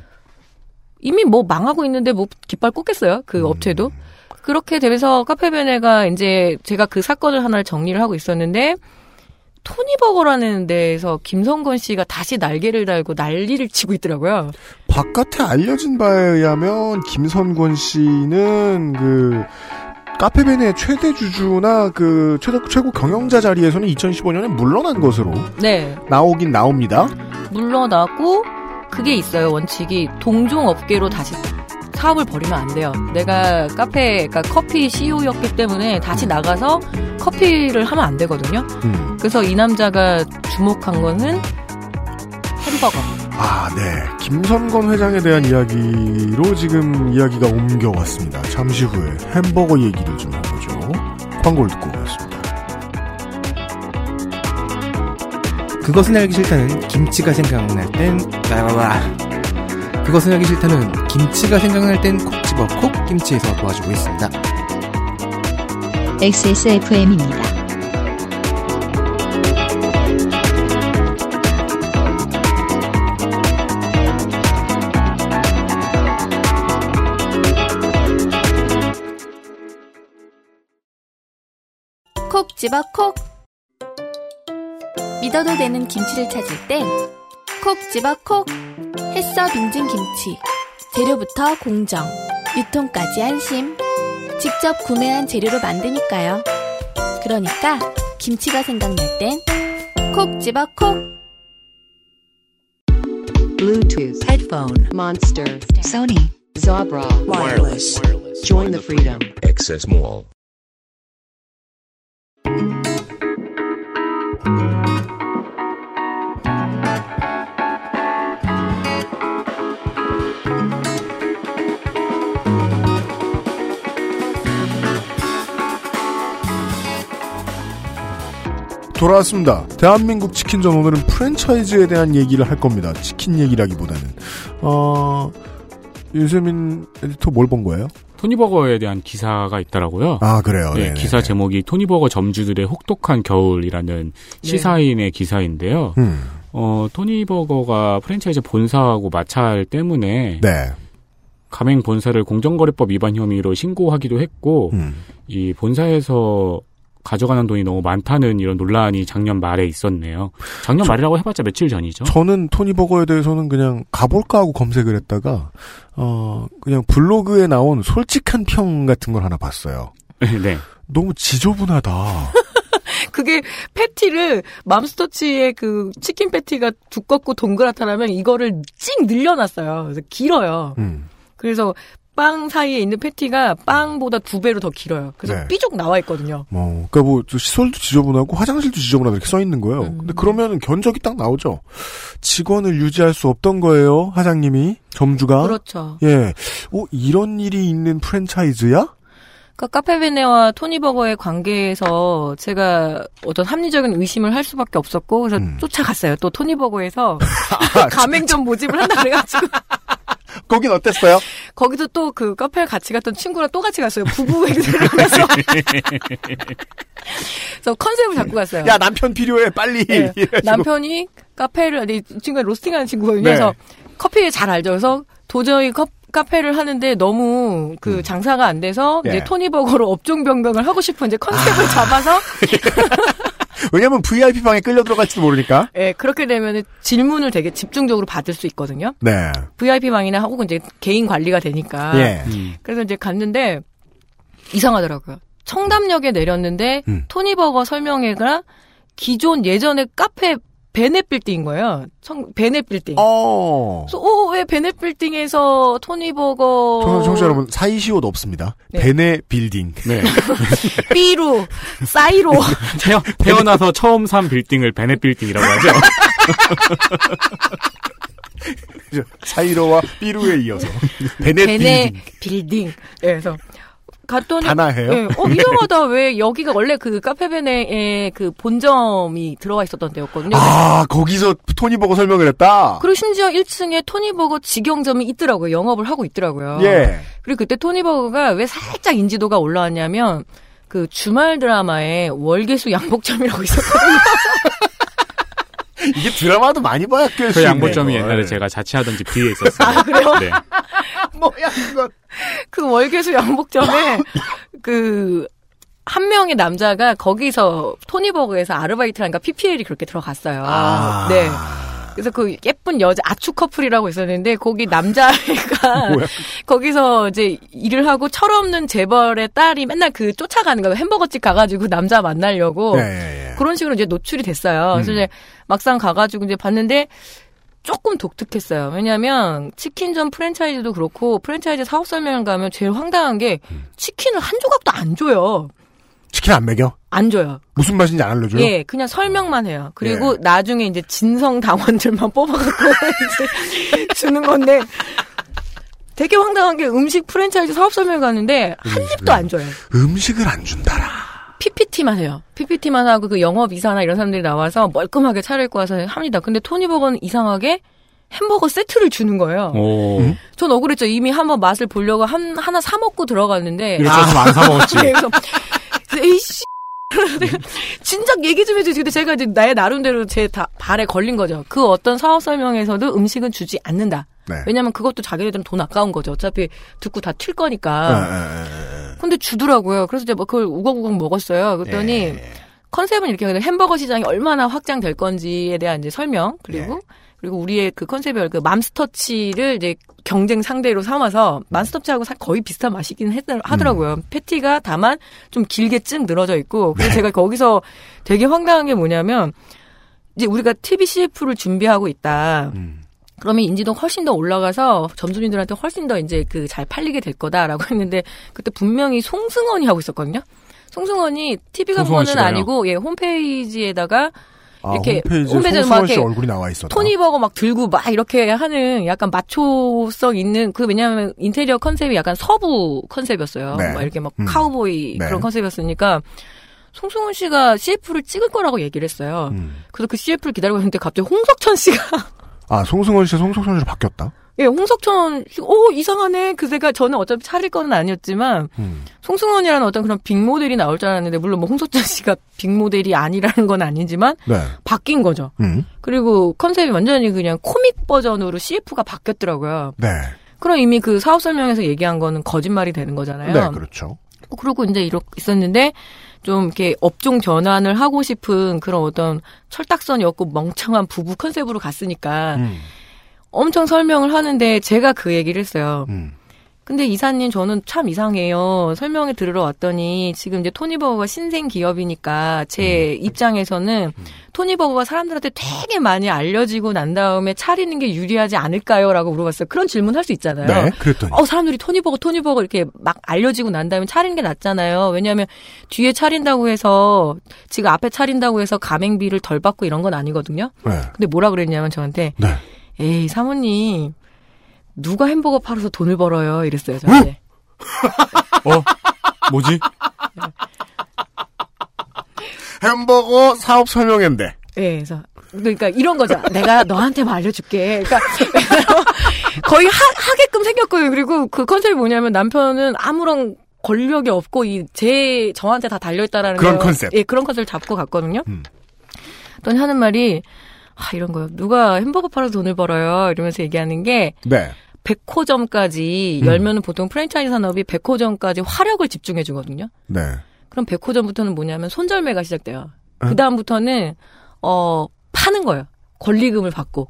이미 뭐 망하고 있는데 뭐 깃발 꽂겠어요? 그 업체도. 그렇게 되면서 카페베네가 이제 제가 그 사건을 하나를 정리를 하고 있었는데 토니버거라는 데에서 김성건 씨가 다시 날개를 달고 난리를 치고 있더라고요. 바깥에 알려진 바에 의하면 김선권 씨는 그 카페베네의 최대 주주나 그 최고, 최고 경영자 자리에서는 2015년에 물러난 것으로 네. 나오긴 나옵니다. 물러나고 그게 있어요. 원칙이 동종 업계로 다시 사업을 벌이면 안 돼요. 내가 카페, 그러니까 커피 CEO였기 때문에 다시 나가서 커피를 하면 안 되거든요. 음. 그래서 이 남자가 주목한 거는 햄버거. 아, 네. 김선건 회장에 대한 이야기로 지금 이야기가 옮겨왔습니다. 잠시 후에 햄버거 얘기를 좀 해보죠. 광고를 듣고 오겠습니다. 그것은 알기 싫다는 김치가 생각날 땐 라라라. 그것은 알기 싫다는 김치가 생각날 땐 콕 집어 콕 김치에서 도와주고 있습니다. XSFM입니다. 콕 집어 콕 믿어도 되는 김치를 찾을 땐 콕 집어 콕 햇서 빙진 김치 재료부터 공정 유통까지 안심 직접 구매한 재료로 만드니까요 그러니까 김치가 생각날 땐 콕 집어 콕 Bluetooth, headphone, Monster, Sony, Zabra, wireless. Join the freedom. Access Mall. 돌아왔습니다. 대한민국 치킨전 오늘은 프랜차이즈에 대한 얘기를 할 겁니다. 치킨 얘기라기보다는. 어, 유세민 에디터 뭘 본 거예요? 토니버거에 대한 기사가 있더라고요. 아, 그래요. 네, 네네. 기사 제목이 토니버거 점주들의 혹독한 겨울이라는 시사인의 기사인데요. 음, 어, 토니버거가 프랜차이즈 본사하고 마찰 때문에 네. 가맹 본사를 공정거래법 위반 혐의로 신고하기도 했고 음, 이 본사에서 가져가는 돈이 너무 많다는 이런 논란이 작년 말에 있었네요. 작년 말이라고 해봤자 며칠 전이죠. 저는 토니버거에 대해서는 그냥 가볼까 하고 검색을 했다가, 어, 그냥 블로그에 나온 솔직한 평 같은 걸 하나 봤어요. 네. 너무 지저분하다. 그게 패티를 맘스터치의 그 치킨 패티가 두껍고 동그랗다라면 이거를 찡 늘려놨어요. 그래서 길어요. 음, 그래서 빵 사이에 있는 패티가 빵보다 두 배로 더 길어요. 그래서 네. 삐죽 나와 있거든요. 뭐, 그니까 뭐, 저 시설도 지저분하고 화장실도 지저분하다 이렇게 써 있는 거예요. 음. 근데 그러면 견적이 딱 나오죠. 직원을 유지할 수 없던 거예요, 사장님이, 점주가. 그렇죠. 예. 어, 이런 일이 있는 프랜차이즈야? 그러니까 카페베네와 토니버거의 관계에서 제가 어떤 합리적인 의심을 할 수밖에 없었고 그래서 음. 쫓아갔어요. 또 토니버거에서 아, 가맹점 모집을 한다 그래가지고 거긴 어땠어요? 거기도 또 그 카페를 같이 갔던 친구랑 또 같이 갔어요. 부부 행세를 하면서 그래서 컨셉을 잡고 갔어요. 야, 남편 필요해, 빨리. 네. 남편이 카페를 이 친구가 로스팅하는 친구거든요. 네. 그래서 커피를 잘 알죠. 그래서 도저히 컵 카페를 하는데 너무 그 장사가 안 돼서 예. 이제 토니버거로 업종 변경을 하고 싶은 이제 컨셉을 잡아서 왜냐면 VIP 방에 끌려 들어갈지도 모르니까. 예, 그렇게 되면 질문을 되게 집중적으로 받을 수 있거든요. 네. VIP 방이나 혹은 이제 개인 관리가 되니까. 예. 음. 그래서 이제 갔는데 이상하더라고요. 청담역에 내렸는데 음. 토니버거 설명회가 기존 예전에 카페 베넷 빌딩인 거예요. 청, 베넷 빌딩. 어. 그래서 어, 왜 베넷 빌딩에서 토니 버거 청- 청취자 여러분, 사이시옷 없습니다. 네. 베네 빌딩. 네. 삐루 사이로 태어, 태어나서 처음 산 빌딩을 베넷 빌딩이라고 하죠. 사이로와 삐루에 이어서. 베네 베넷 빌딩. 빌딩. 예, 그래서 갔더니 다나해요? 예, 어 이상하다 왜 여기가 원래 그 카페베네의 그 본점이 들어가 있었던 데였거든요. 아, 거기서 토니버거 설명을 했다? 그리고 심지어 1층에 토니버거 직영점이 있더라고요. 영업을 하고 있더라고요. 예. 그리고 그때 토니버거가 왜 살짝 인지도가 올라왔냐면 그 주말 드라마에 월계수 양복점이라고 있었거든요. 이게 드라마도 많이 봐야 깰수 그. 양보점이 이걸. 옛날에 제가 자취하던 집 뒤에 있었어요. 아, 그래요? 네. 뭐야, 그건. 그 월계수 양복점에 그 한 명의 남자가 거기서 토니버거에서 아르바이트를 하니까 PPL이 그렇게 들어갔어요. 아. 네. 그래서 그 예쁜 여자 아축 커플이라고 있었는데 거기 남자애가 뭐야? 거기서 이제 일을 하고 철없는 재벌의 딸이 맨날 그 쫓아가는 거예요. 햄버거집 가가지고 남자 만나려고 예, 예, 예. 그런 식으로 이제 노출이 됐어요. 그래서 음. 이제 막상 가가지고 이제 봤는데 조금 독특했어요. 왜냐하면 치킨점 프랜차이즈도 그렇고 프랜차이즈 사업 설명을 가면 제일 황당한 게 음. 치킨을 한 조각도 안 줘요. 치킨 안 먹여? 안 줘요. 무슨 맛인지 안 알려줘요? 예, 그냥 설명만 해요. 그리고 예. 나중에 이제 진성 당원들만 뽑아갖고 이제 주는 건데 되게 황당한 게 음식 프랜차이즈 사업 설명 가는데 한 입도 안 줘요. 음식을 안 준다라. PPT만 해요. PPT만 하고 그 영업 이사나 이런 사람들이 나와서 멀끔하게 차려입고 와서 합니다. 근데 토니버거는 이상하게 햄버거 세트를 주는 거예요. 오. 음? 전 억울했죠. 이미 한번 맛을 보려고 한, 하나 사 먹고 들어갔는데. 이럴 줄 알았으면 안 사먹었지. 그래서, 에이씨. 진작 얘기 좀 해주지. 근데 제가 이제 나의 나름대로 제 다, 발에 걸린 거죠. 그 어떤 사업 설명에서도 음식은 주지 않는다. 네. 왜냐면 그것도 자기네들은 돈 아까운 거죠. 어차피 듣고 다튈 예, 거니까. 예, 예, 예. 근데 주더라고요. 그래서 이제 뭐 그걸 우걱우걱 먹었어요. 그랬더니 예. 컨셉은 이렇게. 햄버거 시장이 얼마나 확장될 건지에 대한 이제 설명 그리고 예. 그리고 우리의 그 컨셉이 그 맘스터치를 이제 경쟁 상대로 삼아서 맘스터치하고 사- 거의 비슷한 맛이긴 했, 하더라고요. 음. 패티가 다만 좀 길게 쭉 늘어져 있고 네. 그래서 제가 거기서 되게 황당한 게 뭐냐면 이제 우리가 TV CF를 준비하고 있다. 음. 그러면 인지도 훨씬 더 올라가서 점주님들한테 훨씬 더 이제 그 잘 팔리게 될 거다라고 했는데 그때 분명히 송승헌이 하고 있었거든요. 송승헌이 TV 광고는? 아니고 예 홈페이지에다가 아, 이렇게 홈페이지에 홈페이지에 송승헌 막씨 이렇게 얼굴이 나와 있었다. 토니버거 막 들고 막 이렇게 하는 약간 마초성 있는 그 왜냐하면 인테리어 컨셉이 약간 서부 컨셉이었어요. 네. 막 이렇게 막 음. 카우보이 네. 그런 컨셉이었으니까 송승헌 씨가 CF를 찍을 거라고 얘기를 했어요. 음. 그래서 그 CF를 기다리고 있는데 갑자기 홍석천 씨가 아, 송승헌 씨 송석천 씨로 바뀌었다? 예, 홍석천 씨, 오, 이상하네. 그새가 저는 어차피 차릴 거는 아니었지만, 음. 송승헌이라는 어떤 그런 빅모델이 나올 줄 알았는데, 물론 뭐 홍석천 씨가 빅모델이 아니라는 건 아니지만, 네. 바뀐 거죠. 음. 그리고 컨셉이 완전히 그냥 코믹 버전으로 CF가 바뀌었더라고요. 네. 그럼 이미 그 사업 설명에서 얘기한 거는 거짓말이 되는 거잖아요. 네, 그렇죠. 그러고 이제 이렇게 있었는데, 좀 이렇게 업종 전환을 하고 싶은 그런 어떤 철딱선이 없고 멍청한 부부 컨셉으로 갔으니까, 음. 엄청 설명을 하는데 제가 그 얘기를 했어요. 음. 근데 이사님 저는 참 이상해요. 설명을 들으러 왔더니 지금 이제 토니버거가 신생 기업이니까 제 음. 입장에서는 토니버거가 사람들한테 되게 많이 알려지고 난 다음에 차리는 게 유리하지 않을까요? 라고 물어봤어요. 그런 질문 할 수 있잖아요. 네, 그랬더니. 어, 사람들이 토니버거, 토니버거 이렇게 막 알려지고 난 다음에 차리는 게 낫잖아요. 왜냐하면 뒤에 차린다고 해서 지금 앞에 차린다고 해서 가맹비를 덜 받고 이런 건 아니거든요. 네. 근데 뭐라 그랬냐면 저한테 네. 에이 사모님 누가 햄버거 팔아서 돈을 벌어요 이랬어요 저한테 어? 뭐지? 햄버거 사업 설명회인데. 예 그래서 그러니까 이런 거죠 내가 너한테만 알려줄게 그러니까 거의 하, 하게끔 생겼고요 그리고 그 컨셉이 뭐냐면 남편은 아무런 권력이 없고 이 제 저한테 다 달려 있다라는 그런 거- 컨셉. 예 그런 컨셉을 잡고 갔거든요 음. 그랬더니 하는 말이 아 이런 거요 누가 햄버거 팔아서 돈을 벌어요 이러면서 얘기하는 게 네. 백호점까지 음. 열면은 보통 프랜차이즈 산업이 백호점까지 화력을 집중해 주거든요. 네. 그럼 백호점부터는 뭐냐면 손절매가 시작돼요. 어? 그 다음부터는 어 파는 거예요. 권리금을 받고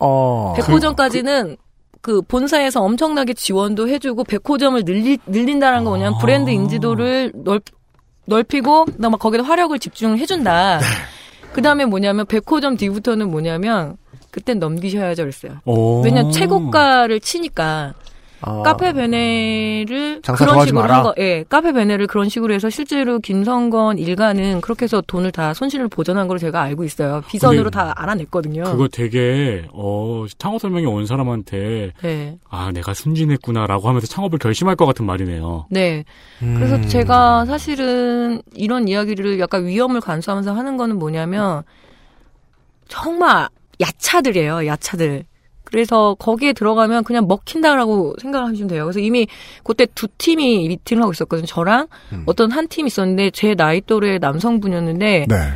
어. 백호점까지는 그 본사에서 엄청나게 지원도 해주고 백호점을 늘리, 늘린다는 거 뭐냐면 아. 브랜드 인지도를 넓, 넓히고 막 거기다 화력을 집중해준다. 그 다음에 뭐냐면 백호점 뒤부터는 뭐냐면 그땐 넘기셔야죠 그랬어요. 오. 왜냐면 최고가를 치니까 아. 카페 베네를 그런 식으로 마라. 한 거, 예, 카페 베네를 그런 식으로 해서 실제로 김성건 일가는 그렇게 해서 돈을 다 손실을 보전한 걸 제가 알고 있어요. 비선으로 다 알아냈거든요. 그거 되게 어 창업 설명이 온 사람한테 네, 아 내가 순진했구나라고 하면서 창업을 결심할 것 같은 말이네요. 네. 그래서 음. 제가 사실은 이런 이야기를 약간 위험을 간수하면서 하는 거는 뭐냐면 정말 야차들이에요, 야차들. 그래서 거기에 들어가면 그냥 먹힌다라고 생각하시면 돼요. 그래서 이미 그때 두 팀이 미팅을 하고 있었거든요. 저랑 음. 어떤 한팀 있었는데 제 나이 또래 남성분이었는데 네.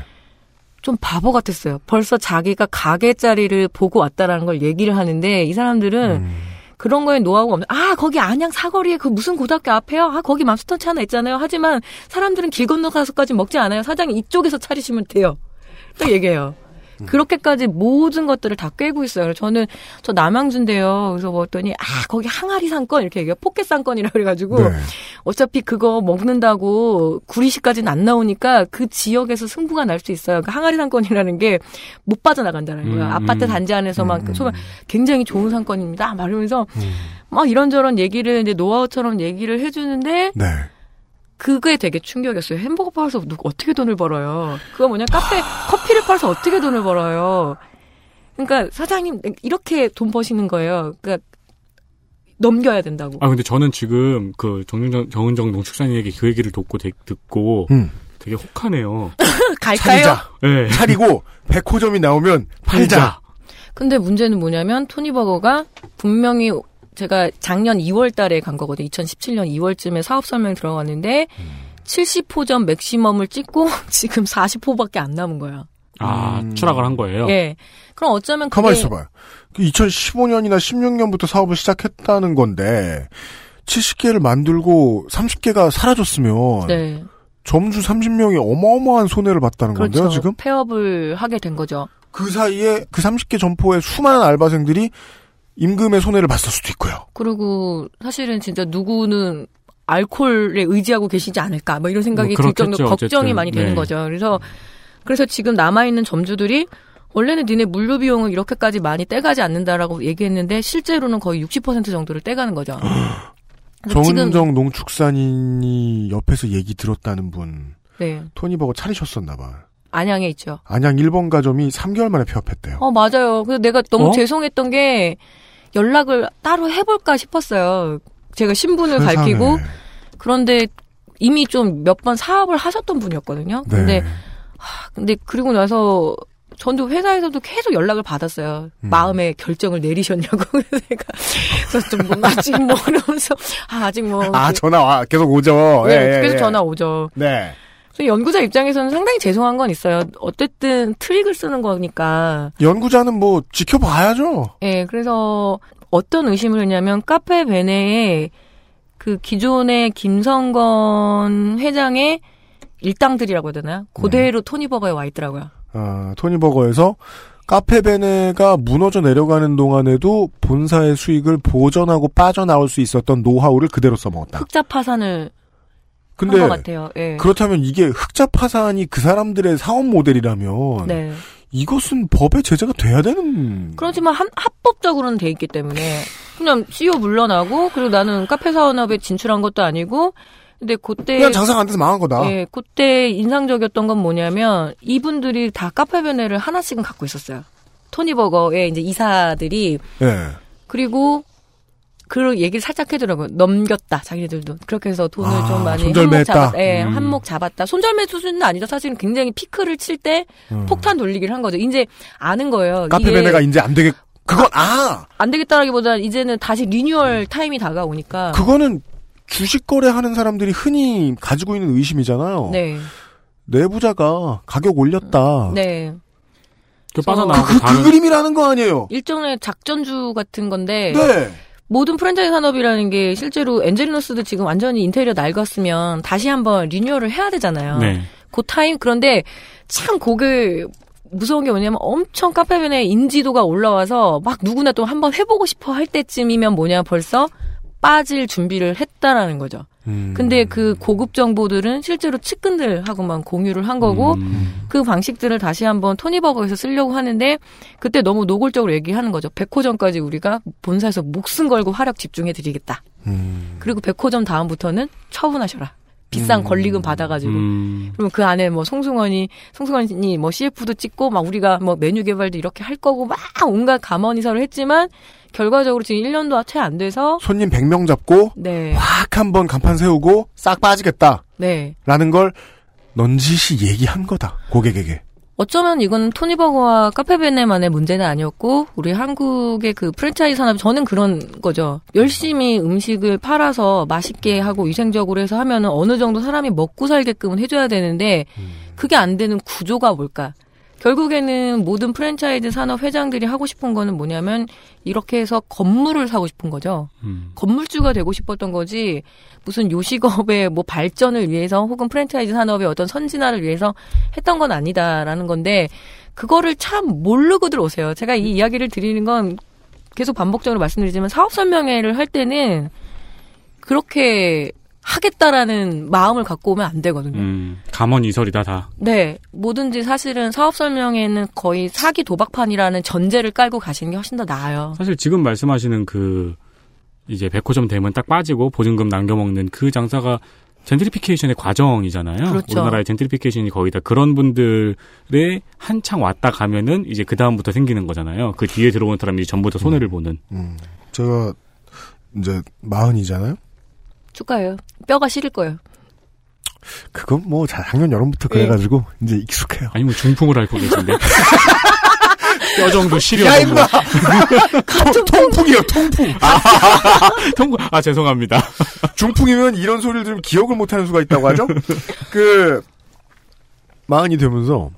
좀 바보 같았어요. 벌써 자기가 가게 자리를 보고 왔다라는 걸 얘기를 하는데 이 사람들은 음. 그런 거에 노하우가 없는. 아 거기 안양 사거리에 그 무슨 고등학교 앞에요. 아 거기 맘스터치 하나 있잖아요. 하지만 사람들은 길 건너가서까지 먹지 않아요. 사장님 이쪽에서 차리시면 돼요. 딱 얘기해요. 그렇게까지 모든 것들을 다 꿰고 있어요. 그래서 저는 저 남양주인데요. 그래서 뭐 했더니 아 거기 항아리 상권 이렇게 얘기해요. 포켓 상권이라 그래가지고 네. 어차피 그거 먹는다고 구리시까지는 안 나오니까 그 지역에서 승부가 날 수 있어요. 그 항아리 상권이라는 게 못 빠져나간다는 거예요. 음, 아파트 음. 단지 안에서만 음, 그 정말 굉장히 좋은 상권입니다. 막 이러면서 막 이런저런 얘기를 이제 노하우처럼 얘기를 해주는데 네. 그게 되게 충격이었어요. 햄버거 팔아서 누가 어떻게 돈을 벌어요? 그거 뭐냐 카페 커피를 팔아서 어떻게 돈을 벌어요? 그러니까 사장님 이렇게 돈 버시는 거예요. 그러니까 넘겨야 된다고. 아 근데 저는 지금 그 정은정 정은정 농축산 얘기 그 얘기를 듣고 되- 듣고 음. 되게 혹하네요. 갈까요? 차리자. 네. 차리고 백호점이 나오면 팔자. 근데 문제는 뭐냐면 토니버거가 분명히 제가 작년 2월 달에 간 거거든요. 2017년 2월쯤에 사업 설명 들어갔는데 70호점 맥시멈을 찍고 지금 40호밖에 안 남은 거야. 아 음. 추락을 한 거예요. 예. 그럼 어쩌면 가만히 그게 있어봐요. 2015년이나 16년부터 사업을 시작했다는 건데 70개를 만들고 30개가 사라졌으면 네. 점주 30명이 어마어마한 손해를 봤다는 그렇죠. 건데요, 지금? 폐업을 하게 된 거죠. 그 사이에 그 30개 점포의 수많은 알바생들이 임금의 손해를 봤을 수도 있고요. 그리고 사실은 진짜 누구는 알코올에 의지하고 계시지 않을까 뭐 이런 생각이 뭐들 그렇겠죠, 정도로 걱정이 어쨌든. 많이 되는 네. 거죠. 그래서 그래서 지금 남아 있는 점주들이 원래는 니네 물류 비용을 이렇게까지 많이 떼가지 않는다라고 얘기했는데 실제로는 거의 60% 정도를 떼가는 거죠. 정은정 농축산인이 옆에서 얘기 들었다는 분 네 토니버거 차리셨었나 봐. 안양에 있죠. 안양 1번 가점이 3개월 만에 폐업했대요. 어 맞아요. 그래서 내가 너무 어? 죄송했던 게 연락을 따로 해볼까 싶었어요. 제가 신분을 세상에. 밝히고 그런데 이미 좀 몇 번 사업을 하셨던 분이었거든요. 네. 근데 근데 그리고 나서 전도 회사에서도 계속 연락을 받았어요. 음. 마음의 결정을 내리셨냐고. 그래서 제가 그래서 좀 뭔가 아직 뭐 이러면서 아, 아직 뭐 아, 전화 와. 계속 오죠. 네, 예, 예, 계속 예. 전화 오죠. 네. 연구자 입장에서는 상당히 죄송한 건 있어요. 어쨌든 트릭을 쓰는 거니까. 연구자는 뭐 지켜봐야죠. 예, 그래서 어떤 의심을 했냐면 카페 베네에 그 기존의 김성건 회장의 일당들이라고 해야 되나요? 그대로 토니버거에 와 있더라고요. 아, 토니버거에서 카페베네가 무너져 내려가는 동안에도 본사의 수익을 보전하고 빠져나올 수 있었던 노하우를 그대로 써먹었다. 흑자 파산을 한 근데 것 같아요. 예. 그렇다면 이게 흑자 파산이 그 사람들의 사업 모델이라면 네. 이것은 법의 제재가 돼야 되는 그렇지만 합, 합법적으로는 돼 있기 때문에 그냥 CEO 물러나고 그리고 나는 카페 사업에 진출한 것도 아니고 근데 그때 그냥 장사가 안 돼서 망한 거다. 예, 그때 인상적이었던 건 뭐냐면 이분들이 다 카페 베네를 하나씩은 갖고 있었어요. 토니 버거의 이제 이사들이 예. 그리고 그 얘기를 살짝 해더라고요. 넘겼다 자기네들도 그렇게 해서 돈을 아, 좀 많이 손절매했다. 한몫 잡았, 예, 음. 한몫 잡았다. 손절매 수준은 아니죠. 사실은 굉장히 피크를 칠때 음. 폭탄 돌리기를 한 거죠. 이제 아는 거예요. 카페베네가 이제 안 되겠 그건 아 안 되겠다라기보다 이제는 다시 리뉴얼 타임이 다가오니까. 그거는 주식 거래하는 사람들이 흔히 가지고 있는 의심이잖아요. 네, 내부자가 가격 올렸다. 네. 그 빠져나가고 그, 그 다른 그림이라는 거 아니에요? 일종의 작전주 같은 건데 네. 모든 프랜차이즈 산업이라는 게 실제로 엔젤리너스도 지금 완전히 인테리어 낡았으면 다시 한번 리뉴얼을 해야 되잖아요. 네. 그 타임 그런데 참 그게 무서운 게 뭐냐면 엄청 카페베네 인지도가 올라와서 막 누구나 또 한번 해보고 싶어 할 때쯤이면 뭐냐 벌써 빠질 준비를 했다라는 거죠. 음. 근데 그 고급 정보들은 실제로 측근들하고만 공유를 한 거고 음. 그 방식들을 다시 한번 토니버거에서 쓰려고 하는데 그때 너무 노골적으로 얘기하는 거죠. 백호점까지 우리가 본사에서 목숨 걸고 화력 집중해 드리겠다. 음. 그리고 백호점 다음부터는 처분하셔라. 비싼 음. 권리금 받아가지고. 음. 그러면 그 안에 뭐 송승헌이 송승헌이 뭐 CF도 찍고 막 우리가 뭐 메뉴 개발도 이렇게 할 거고 막 온갖 감언이설을 했지만 결과적으로 지금 1년도 채 안 돼서 손님 100명 잡고 네. 확 한번 간판 세우고 싹 빠지겠다라는 네. 걸 넌지시 얘기한 거다 고객에게. 어쩌면 이건 토니버거와 카페베네만의 문제는 아니었고 우리 한국의 그 프랜차이즈 산업 저는 그런 거죠. 열심히 음식을 팔아서 맛있게 하고 위생적으로 해서 하면은 어느 정도 사람이 먹고 살게끔은 해줘야 되는데 그게 안 되는 구조가 뭘까? 결국에는 모든 프랜차이즈 산업 회장들이 하고 싶은 거는 뭐냐면 이렇게 해서 건물을 사고 싶은 거죠. 음. 건물주가 되고 싶었던 거지 무슨 요식업의 뭐 발전을 위해서 혹은 프랜차이즈 산업의 어떤 선진화를 위해서 했던 건 아니다라는 건데 그거를 참 모르고들 오세요. 제가 이 이야기를 드리는 건 계속 반복적으로 말씀드리지만 사업 설명회를 할 때는 그렇게 하겠다라는 마음을 갖고 오면 안 되거든요. 음, 감언이설이다 다. 네, 뭐든지 사실은 사업 설명회는 거의 사기 도박판이라는 전제를 깔고 가시는 게 훨씬 더 나아요. 사실 지금 말씀하시는 그 이제 백호점 되면 딱 빠지고 보증금 남겨먹는 그 장사가 젠트리피케이션의 과정이잖아요. 그렇죠. 우리나라의 젠트리피케이션이 거의 다 그런 분들의 한창 왔다 가면은 이제 그 다음부터 생기는 거잖아요. 그 뒤에 들어오는 사람이 전부 다 손해를 보는. 음, 제가 이제 마흔이잖아요. 축하해요. 뼈가 시릴 거예요. 그건 뭐 작년 여름부터 네. 그래가지고 이제 익숙해요. 아니면 중풍을 앓고 계신데. 뼈 정도 시려. 야 임마! 통- 통풍이요 통풍. 통구. 아 죄송합니다. 중풍이면 이런 소리를 들으면 기억을 못하는 수가 있다고 하죠. 그 마흔이 되면서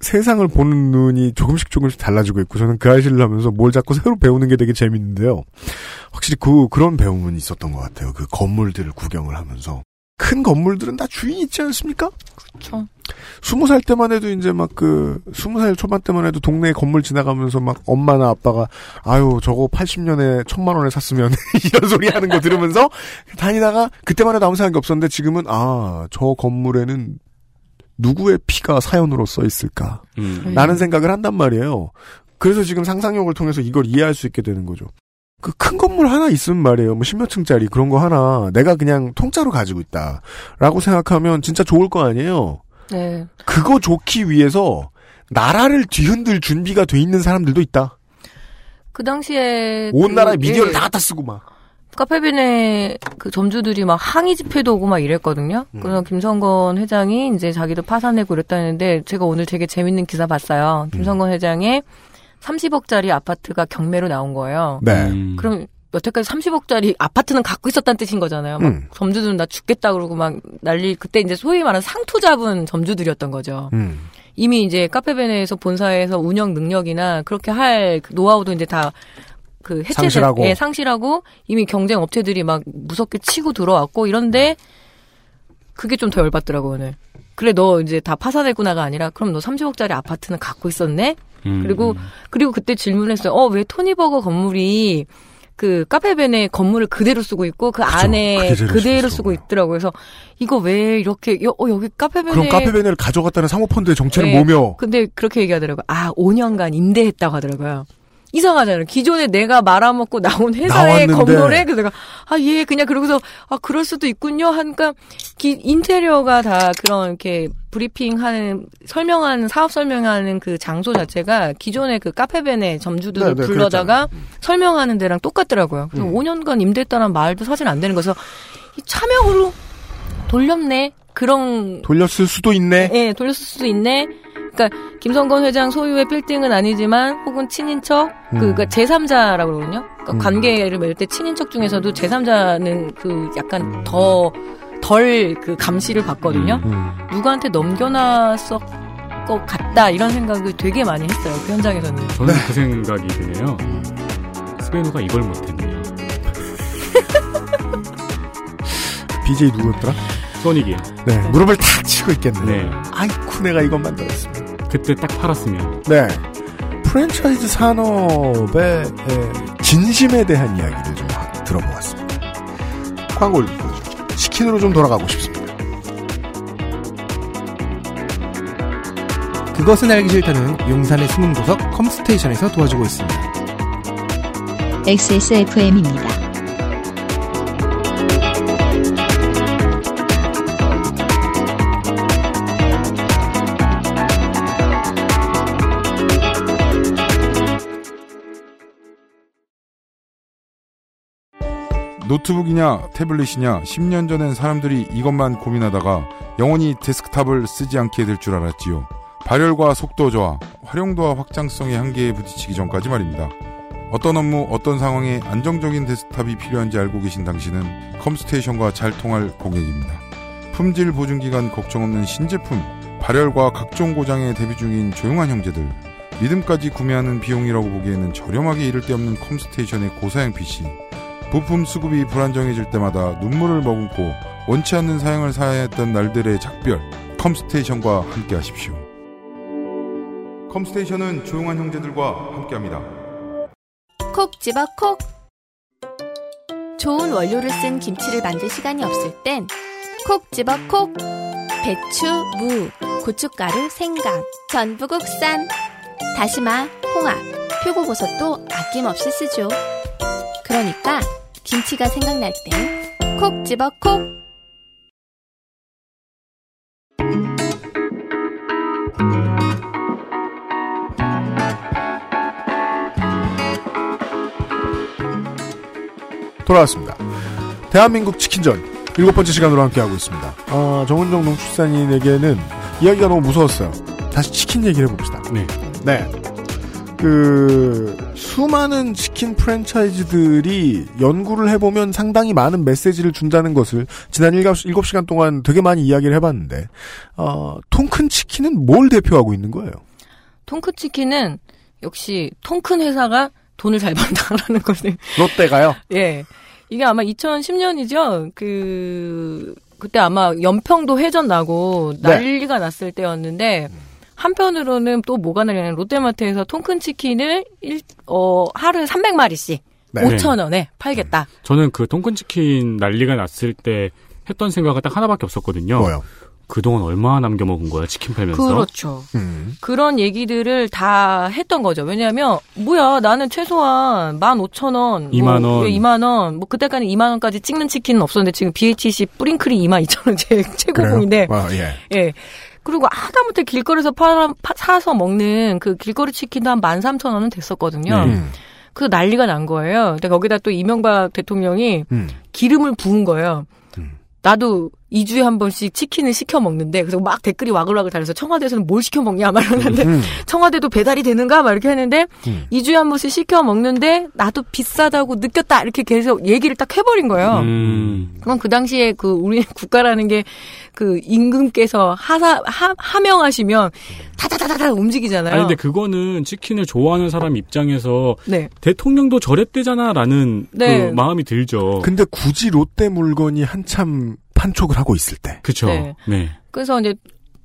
세상을 보는 눈이 조금씩 조금씩 달라지고 있고 저는 그 아이를 하면서 뭘 자꾸 새로 배우는 게 되게 재밌는데요. 확실히 그 그런 배움은 있었던 것 같아요. 그 건물들을 구경을 하면서 큰 건물들은 다 주인이 있지 않습니까? 그렇죠. 스무 살 때만 해도 이제 막 그 스무 살 초반 때만 해도 동네 건물 지나가면서 막 엄마나 아빠가 아유 저거 80년에 천만 원에 샀으면 이런 소리 하는 거 들으면서 다니다가 그때만 해도 아무 생각이 없었는데 지금은 아 저 건물에는 누구의 피가 사연으로 써 있을까 음. 라는 생각을 한단 말이에요. 그래서 지금 상상력을 통해서 이걸 이해할 수 있게 되는 거죠. 그 큰 건물 하나 있으면 말이에요. 뭐 십몇 층짜리 그런 거 하나 내가 그냥 통짜로 가지고 있다 라고 생각하면 진짜 좋을 거 아니에요. 네. 그거 좋기 위해서 나라를 뒤흔들 준비가 돼 있는 사람들도 있다. 그 당시에 온 그, 나라의 미디어를 예, 다 갖다 쓰고 막. 카페빈의 그 점주들이 막 항의 집회도 오고 막 이랬거든요. 음. 그래서 김성건 회장이 이제 자기도 파산내고 이랬다는데 제가 오늘 되게 재밌는 기사 봤어요. 음. 김성건 회장의 30억짜리 아파트가 경매로 나온 거예요. 네. 음. 그럼 여태까지 30억짜리 아파트는 갖고 있었다는 뜻인 거잖아요. 막 음. 점주들은 나 죽겠다 그러고 막 난리 그때 이제 소위 말하는 상투 잡은 점주들이었던 거죠. 음. 이미 이제 카페베네에서 본사에서 운영 능력이나 그렇게 할그 노하우도 이제 다 그 해체 상실하고. 예, 상실하고 이미 경쟁 업체들이 막 무섭게 치고 들어왔고 이런데 그게 좀 더 열받더라고 오늘. 그래 너 이제 다 파산했구나가 아니라 그럼 너 30억짜리 아파트는 갖고 있었네? 음. 그리고 그리고 그때 질문했어요. 어 왜 토니버거 건물이 그 카페벤의 건물을 그대로 쓰고 있고 그 안에 그대로 그대로 쓰고. 있더라고요. 그래서 이거 왜 이렇게 여, 어, 여기 카페벤에 그럼 카페베네를 가져갔다는 사모펀드의 정체는 네. 뭐며? 근데 그렇게 얘기하더라고요. 아, 5년간 임대했다고 하더라고요. 이상하잖아요. 기존에 내가 말아먹고 나온 회사의 나왔는데. 건물에 그래서 내가 아, 예, 그냥 그러고서 아, 그럴 수도 있군요. 하니까 기, 인테리어가 다 그런 이렇게 브리핑하는 설명하는 사업 설명하는 그 장소 자체가 기존의 그 카페벤의 점주들을 네, 네, 불러다가 설명하는 데랑 똑같더라고요. 그래서 5년간 임대했다는 말도 사실 안 되는 거서 이 차명으로 돌렸네. 그런 돌렸을 수도 있네. 예, 돌렸을 수도 있네. 그러니까 김성건 회장 소유의 빌딩은 아니지만 혹은 친인척 그 그러니까 제3자라고 그러거든요. 그러니까 음. 관계를 맺을 때 친인척 중에서도 제3자는 그 약간 더 덜 그 감시를 받거든요. 음. 누구한테 넘겨놨을 것 같다 이런 생각을 되게 많이 했어요. 그 현장에서는. 저는 그 생각이 드네요. 스베누가 이걸 못했네요. BJ 누구였더라? 소닉이요. 네. 무릎을 탁 치고 있겠네. 네. 아이쿠 내가 이것 만 들었으면. 그때 딱 팔았으면. 네. 프랜차이즈 산업의 에, 진심에 대한 이야기를 좀 들어보았습니다. 광고를 오죠. 치킨으로 좀 돌아가고 싶습니다. 그것은 알기 싫다는 용산의 숨은 구석 컴스테이션에서 도와주고 있습니다. XSFM입니다. 노트북이냐 태블릿이냐 10년 전엔 사람들이 이것만 고민하다가 영원히 데스크탑을 쓰지 않게 될 줄 알았지요. 발열과 속도 저하, 활용도와 확장성의 한계에 부딪히기 전까지 말입니다. 어떤 업무, 어떤 상황에 안정적인 데스크탑이 필요한지 알고 계신 당신은 컴스테이션과 잘 통할 고객입니다. 품질 보증 기간 걱정 없는 신제품, 발열과 각종 고장에 대비 중인 조용한 형제들, 믿음까지 구매하는 비용이라고 보기에는 저렴하기 이를 데 없는 컴스테이션의 고사양 PC, 부품 수급이 불안정해질 때마다 눈물을 머금고 원치 않는 사양을 사야 했던 날들의 작별, 컴스테이션과 함께 하십시오. 컴스테이션은 조용한 형제들과 함께합니다. 콕 집어 콕. 좋은 원료를 쓴 김치를 만들 시간이 없을 땐 콕 집어 콕. 배추, 무, 고춧가루, 생강, 전부 국산. 다시마, 홍합, 표고버섯도 아낌없이 쓰죠. 그러니까 김치가 생각날 땐콕 집어 콕. 돌아왔습니다. 대한민국 치킨전 일곱 번째 시간으로 함께하고 있습니다. 아, 정은정 농축산인에게는 이야기가 너무 무서웠어요. 다시 치킨 얘기를 해봅시다. 네. 네. 그 수많은 치킨 프랜차이즈들이 연구를 해보면 상당히 많은 메시지를 준다는 것을 지난 7, 시간 동안 되게 많이 이야기를 해봤는데 어, 통큰 치킨은 뭘 대표하고 있는 거예요? 통큰 치킨은 역시 통큰 회사가 돈을 잘 번다라는 것을 롯데가요? 예. 이게 아마 2010년이죠. 그 그때 아마 연평도 회전 나고 네. 난리가 났을 때였는데 한편으로는 또 뭐가 날리냐면 롯데마트에서 통큰 치킨을 일, 어, 하루에 300마리씩 네. 5천 원에 팔겠다. 저는 그 통큰 치킨 난리가 났을 때 했던 생각은 딱 하나밖에 없었거든요. 뭐요? 그동안 얼마나 남겨 먹은 거야 치킨 팔면서. 그렇죠. 음. 그런 얘기들을 다 했던 거죠. 왜냐하면 뭐야 나는 최소한 15,000원, 2만 뭐, 원. 예, 2만 원, 뭐 그때까지 2만 원까지 찍는 치킨은 없었는데 지금 BHC 뿌링클이 2만 2천 원 제일 최고봉인데 예. 예. 그리고 하다못해 길거리에서 팔아, 파- 사서 먹는 그 길거리 치킨도 한 13,000원은 됐었거든요. 네. 음. 그 난리가 난 거예요. 근데 거기다 또 이명박 대통령이 음. 기름을 부은 거예요. 음. 나도 2주에 한 번씩 치킨을 시켜 먹는데 그래서 막 댓글이 와글와글 달려서 청와대에서는 뭘 시켜 먹냐 막 이러는데 음. 청와대도 배달이 되는가 막 이렇게 했는데 음. 2주에 한 번씩 시켜 먹는데 나도 비싸다고 느꼈다 이렇게 계속 얘기를 딱 해버린 거예요. 음. 그건 그 당시에 그 우리 국가라는 게 그 임금께서 하사 하, 하명하시면 타타타타타 움직이잖아요. 아니 근데 그거는 치킨을 좋아하는 사람 입장에서 네. 대통령도 저랬대잖아라는 네. 그 마음이 들죠. 근데 굳이 롯데 물건이 한참 판촉을 하고 있을 때. 그쵸. 네. 네. 그래서 이제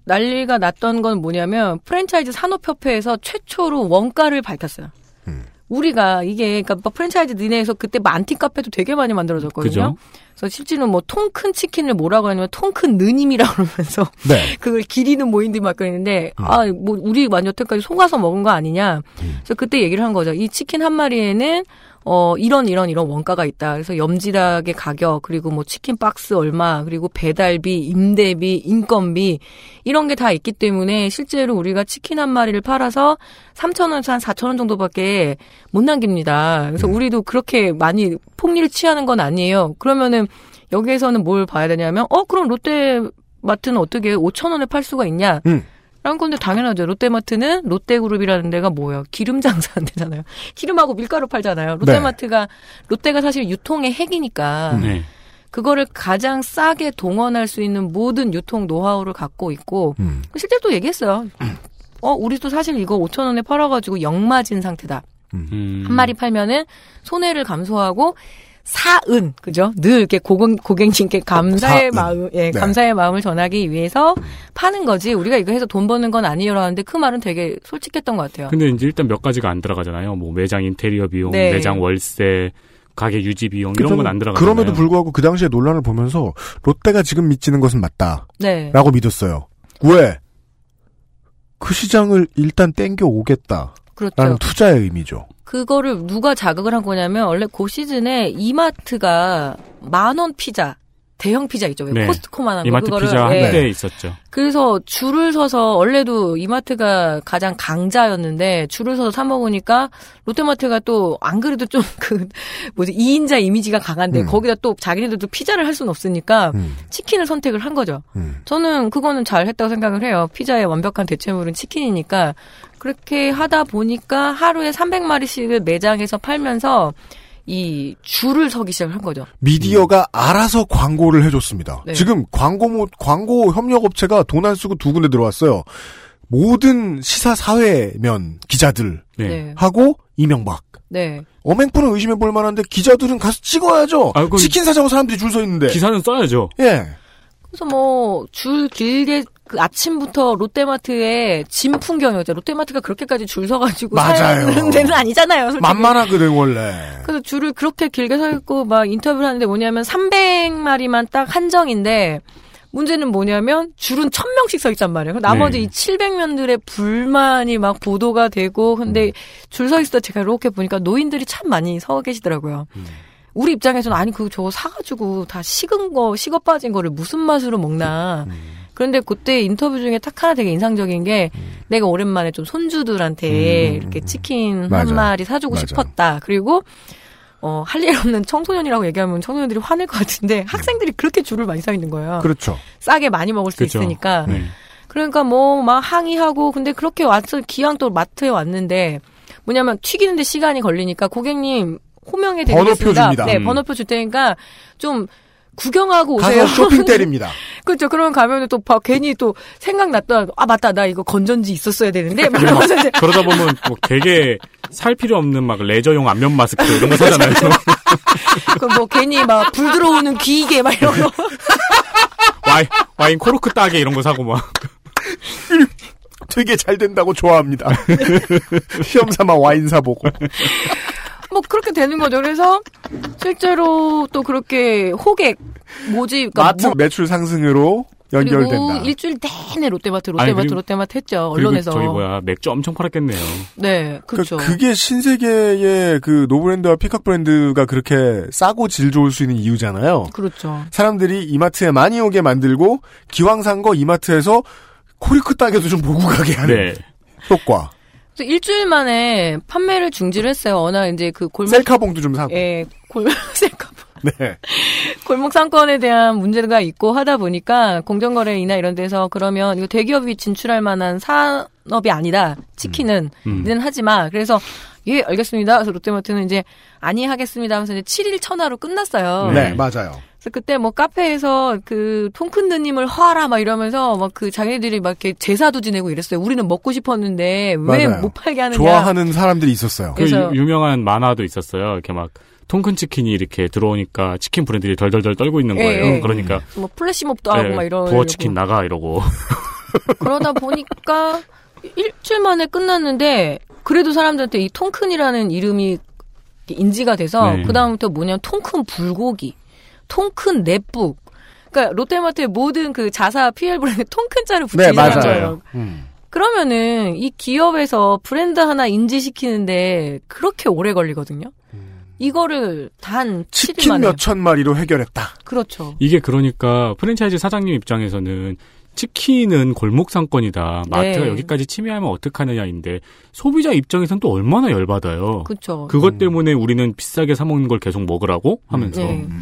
난리가 났던 건 뭐냐면 프랜차이즈 산업협회에서 최초로 원가를 밝혔어요. 음. 우리가 이게 그러니까 뭐 프랜차이즈 니네에서 그때 뭐 안티 카페도 되게 많이 만들어졌거든요. 그죠. 그래서 실제로 뭐 통 큰 치킨을 뭐라고 하냐면 통 큰 느님이라고 그러면서 네. 그걸 기리는 모임들이 막 그랬는데 음. 아뭐 우리 완 여태까지 속아서 먹은 거 아니냐. 그래서 그때 얘기를 한 거죠. 이 치킨 한 마리에는 어 이런 이런 이런 원가가 있다. 그래서 염지락의 가격 그리고 뭐 치킨 박스 얼마 그리고 배달비, 임대비, 인건비 이런 게 다 있기 때문에 실제로 우리가 치킨 한 마리를 팔아서 3,000원에서 한 4,000원 정도밖에 못 남깁니다. 그래서 우리도 그렇게 많이 폭리를 취하는 건 아니에요. 그러면은 여기에서는 뭘 봐야 되냐면 어 그럼 롯데 마트는 어떻게 5천 원에 팔 수가 있냐? 음. 라는 건데 당연하죠. 롯데마트는 롯데그룹이라는 데가 뭐예요? 기름 장사하는 데잖아요. 기름하고 밀가루 팔잖아요. 롯데마트가 롯데가 사실 유통의 핵이니까 네. 그거를 가장 싸게 동원할 수 있는 모든 유통 노하우를 갖고 있고 음. 실제 또 얘기했어요. 어, 우리도 사실 이거 5천 원에 팔아가지고 역마진 상태다. 음. 한 마리 팔면은 손해를 감소하고 사은 그죠? 늘 이렇게 고객, 고객님께 감사의 사은. 마음, 예, 네. 감사의 마음을 전하기 위해서 파는 거지. 우리가 이거 해서 돈 버는 건 아니요라는데 그 말은 되게 솔직했던 것 같아요. 근데 이제 일단 몇 가지가 안 들어가잖아요. 뭐 매장 인테리어 비용, 네. 매장 월세, 가게 유지 비용 이런 건 안 들어가잖아요. 그럼에도 불구하고 그 당시에 논란을 보면서 롯데가 지금 믿지는 것은 맞다라고 네. 믿었어요. 왜? 그 시장을 일단 땡겨 오겠다라는 그렇죠. 투자의 의미죠. 그거를 누가 자극을 한 거냐면 원래 그 시즌에 이마트가 만 원 피자 대형 피자 있죠. 왜 네. 코스트코만한 거 이마트 그거를 피자 예. 한때 있었죠. 그래서 줄을 서서 원래도 이마트가 가장 강자였는데 줄을 서서 사 먹으니까 롯데마트가 또 안 그래도 좀 그 뭐지 2인자 이미지가 강한데 음. 거기다 또 자기네들도 피자를 할 수는 없으니까 음, 치킨을 선택을 한 거죠. 음. 저는 그거는 잘 했다고 생각을 해요. 피자의 완벽한 대체물은 치킨이니까 그렇게 하다 보니까 하루에 300마리씩을 매장에서 팔면서 이 줄을 서기 시작한 거죠. 미디어가 알아서 광고를 해줬습니다. 네. 지금 광고 모- 광고 협력 업체가 돈 안 쓰고 두 군데 들어왔어요. 모든 시사 사회면 기자들 네. 네. 하고 이명박. 네. 어맹프는 의심해 볼 만한데 기자들은 가서 찍어야죠. 아, 치킨 사자고 사람들이 줄 서 있는데. 기사는 써야죠. 예. 그래서 뭐 줄 길게 그 아침부터 롯데마트에 짐 풍경이었죠. 롯데마트가 그렇게까지 줄 서가지고 맞아요. 사는 데는 아니잖아요. 솔직히. 만만하거든 원래. 그래서 줄을 그렇게 길게 서 있고 막 인터뷰를 하는데 뭐냐면 300마리만 딱 한정인데 문제는 뭐냐면 줄은 1000명씩 서 있단 말이에요. 나머지 네. 이 700명들의 불만이 막 보도가 되고 근데 줄서 있을 때 제가 이렇게 보니까 노인들이 참 많이 서 계시더라고요. 우리 입장에서는 아니 그거 저거 사가지고 다 식은 거 식어 빠진 거를 무슨 맛으로 먹나. 그런데 그때 인터뷰 중에 딱 하나 되게 인상적인 게 내가 오랜만에 좀 손주들한테 음. 이렇게 치킨 맞아요. 한 마리 사주고 맞아요. 싶었다. 그리고 어, 할 일 없는 청소년이라고 얘기하면 청소년들이 화낼 것 같은데 학생들이 그렇게 줄을 많이 서 있는 거예요. 그렇죠. 싸게 많이 먹을 수 그렇죠. 있으니까. 네. 그러니까 뭐 막 항의하고 근데 그렇게 왔어 기왕 또 마트에 왔는데 뭐냐면 튀기는데 시간이 걸리니까 고객님 호명해 번호표 드리겠습니다. 줍니다. 네, 음. 번호표 줄 테니까 좀 구경하고 오세요. 가서 쇼핑 때립니다. 그렇죠. 그러면 가면은 또 봐- 괜히 또 생각났다. 아 맞다. 나 이거 건전지 있었어야 되는데. 막 이러면서 이제 그러다 보면 뭐 되게 살 필요 없는 막 레저용 안면 마스크 이런 거 사잖아요. 그뭐 괜히 막 불 들어오는 귀이개 막 이런 거. 와인, 와인 코르크 따개 이런 거 사고 막. 되게 잘 된다고 좋아합니다. 시험 삼아 와인 사보고. 뭐 그렇게 되는 거죠. 그래서 실제로 또 그렇게 호객 모집 그러니까 마트 뭐- 매출 상승으로 그리고 연결된다. 일주일 내내 롯데마트 아니, 롯데마트 그리고- 롯데마트 했죠. 그리고 언론에서. 저기 뭐야 맥주 엄청 팔았겠네요. 네, 그렇죠. 그, 게 신세계의 그 노브랜드와 피코크 브랜드가 그렇게 싸고 질 좋을 수 있는 이유잖아요. 그렇죠. 사람들이 이마트에 많이 오게 만들고 기왕 산 거 이마트에서 코르크 따개도 좀 보고 가게 하는 네. 효과. 그래서 일주일 만에 판매를 중지를 했어요. 워낙 이제 그 골목 셀카봉도 좀 사고. 예, 골 셀카 네. 골목 상권에 대한 문제가 있고 하다 보니까 공정거래이나 이런 데서 그러면 이거 대기업이 진출할 만한 산업이 아니다. 치킨은 음. 는 하지 마. 그래서 예, 알겠습니다. 그래서 롯데마트는 이제 아니 하겠습니다 하면서 이제 7일 천하로 끝났어요. 네, 네. 맞아요. 그래서 그때 뭐 카페에서 그 통큰 누님을 화라 막 이러면서 막 그 자기들이 막 이렇게 제사도 지내고 이랬어요. 우리는 먹고 싶었는데 왜. 못 팔게 하느냐. 좋아하는 사람들이 있었어요. 그 그래서- 유- 유명한 만화도 있었어요. 이렇게 막 통큰 치킨이 이렇게 들어오니까 치킨 브랜드들이 덜덜덜 떨고 있는 예, 거예요. 예. 그러니까 뭐 플래시몹도 하고 네, 막 이런 부어 치킨 나가 이러고. 그러다 보니까 일주일 만에 끝났는데 그래도 사람들한테 이 통큰이라는 이름이 인지가 돼서 네. 그다음부터 뭐냐면 통큰 불고기, 통큰 넷북. 그러니까 롯데마트의 모든 그 자사 PL 브랜드 통큰자를 네, 붙이는 맞아요. 거예요. 음. 그러면은 이 기업에서 브랜드 하나 인지시키는데 그렇게 오래 걸리거든요. 이거를 단 7일 치킨. 몇천 마리로 해결했다. 그렇죠. 이게 그러니까 프랜차이즈 사장님 입장에서는 치킨은 골목 상권이다. 마트가 네. 여기까지 침해하면 어떡하느냐인데 소비자 입장에선 또 얼마나 열받아요. 그렇죠. 그것 때문에 우리는 비싸게 사 먹는 걸 계속 먹으라고 하면서 네. 그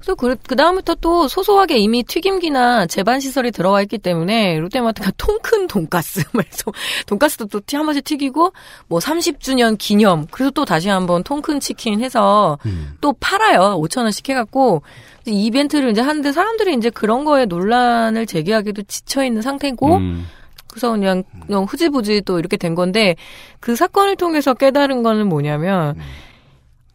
래서 그, 그 다음부터 또 소소하게 이미 튀김기나 제반 시설이 들어와 있기 때문에 롯데마트가 통 큰 돈가스 말해서 돈가스도 또 한 번씩 튀기고 뭐 30주년 기념 그래서 또 다시 한번 통 큰 치킨 해서 음. 또 팔아요. 5천 원씩 해갖고. 이벤트를 이제 하는데 사람들이 이제 그런 거에 논란을 제기하기도 지쳐 있는 상태고 음, 그래서 그냥, 그냥 흐지부지 또 이렇게 된 건데 그 사건을 통해서 깨달은 거는 뭐냐면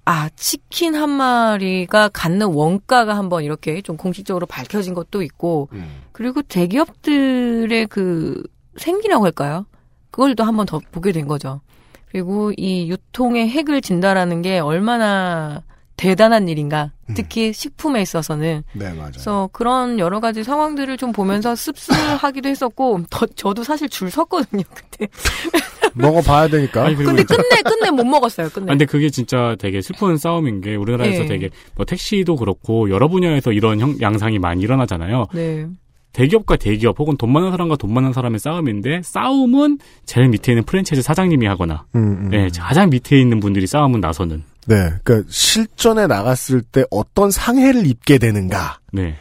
아 치킨 한 마리가 갖는 원가가 한번 이렇게 좀 공식적으로 밝혀진 것도 있고 그리고 대기업들의 그 생기라고 할까요? 그걸 또 한번 더 보게 된 거죠. 그리고 이 유통의 핵을 진다라는 게 얼마나 대단한 일인가. 특히 식품에 있어서는. 네, 맞아요. 그래서 그런 여러 가지 상황들을 좀 보면서 씁쓸하기도 했었고, 더- 저도 사실 줄 섰거든요, 그때. 먹어봐야 되니까. 아니, 근데 끝내, 끝내 못 먹었어요, 아, 끝내. 근데 그게 진짜 되게 슬픈 싸움인 게 우리나라에서 네. 되게 뭐 택시도 그렇고 여러 분야에서 이런 형, 양상이 많이 일어나잖아요. 네. 대기업과 대기업 혹은 돈 많은 사람과 돈 많은 사람의 싸움인데 싸움은 제일 밑에 있는 프랜차이즈 사장님이 하거나 음, 음. 네, 가장 밑에 있는 분들이 싸움은 나서는 네, 그러니까 실전에 나갔을 때 어떤 상해를 입게 되는가는 네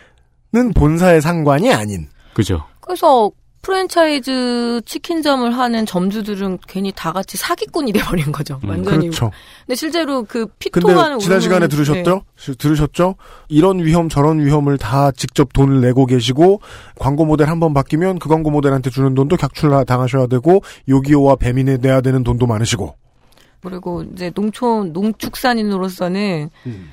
본사의 상관이 아닌. 그죠 그래서 프랜차이즈 치킨점을 하는 점주들은 괜히 다 같이 사기꾼이 돼버린 거죠. 음, 완전히. 그렇죠. 근데 실제로 그 피토하는 지난 시간에 네. 들으셨죠? 시- 들으셨죠? 이런 위험 저런 위험을 다 직접 돈을 내고 계시고 광고 모델 한 번 바뀌면 그 광고 모델한테 주는 돈도 객출 당하셔야 되고 요기요와 배민에 내야 되는 돈도 많으시고. 그리고 이제 농촌 농축산인으로서는 음.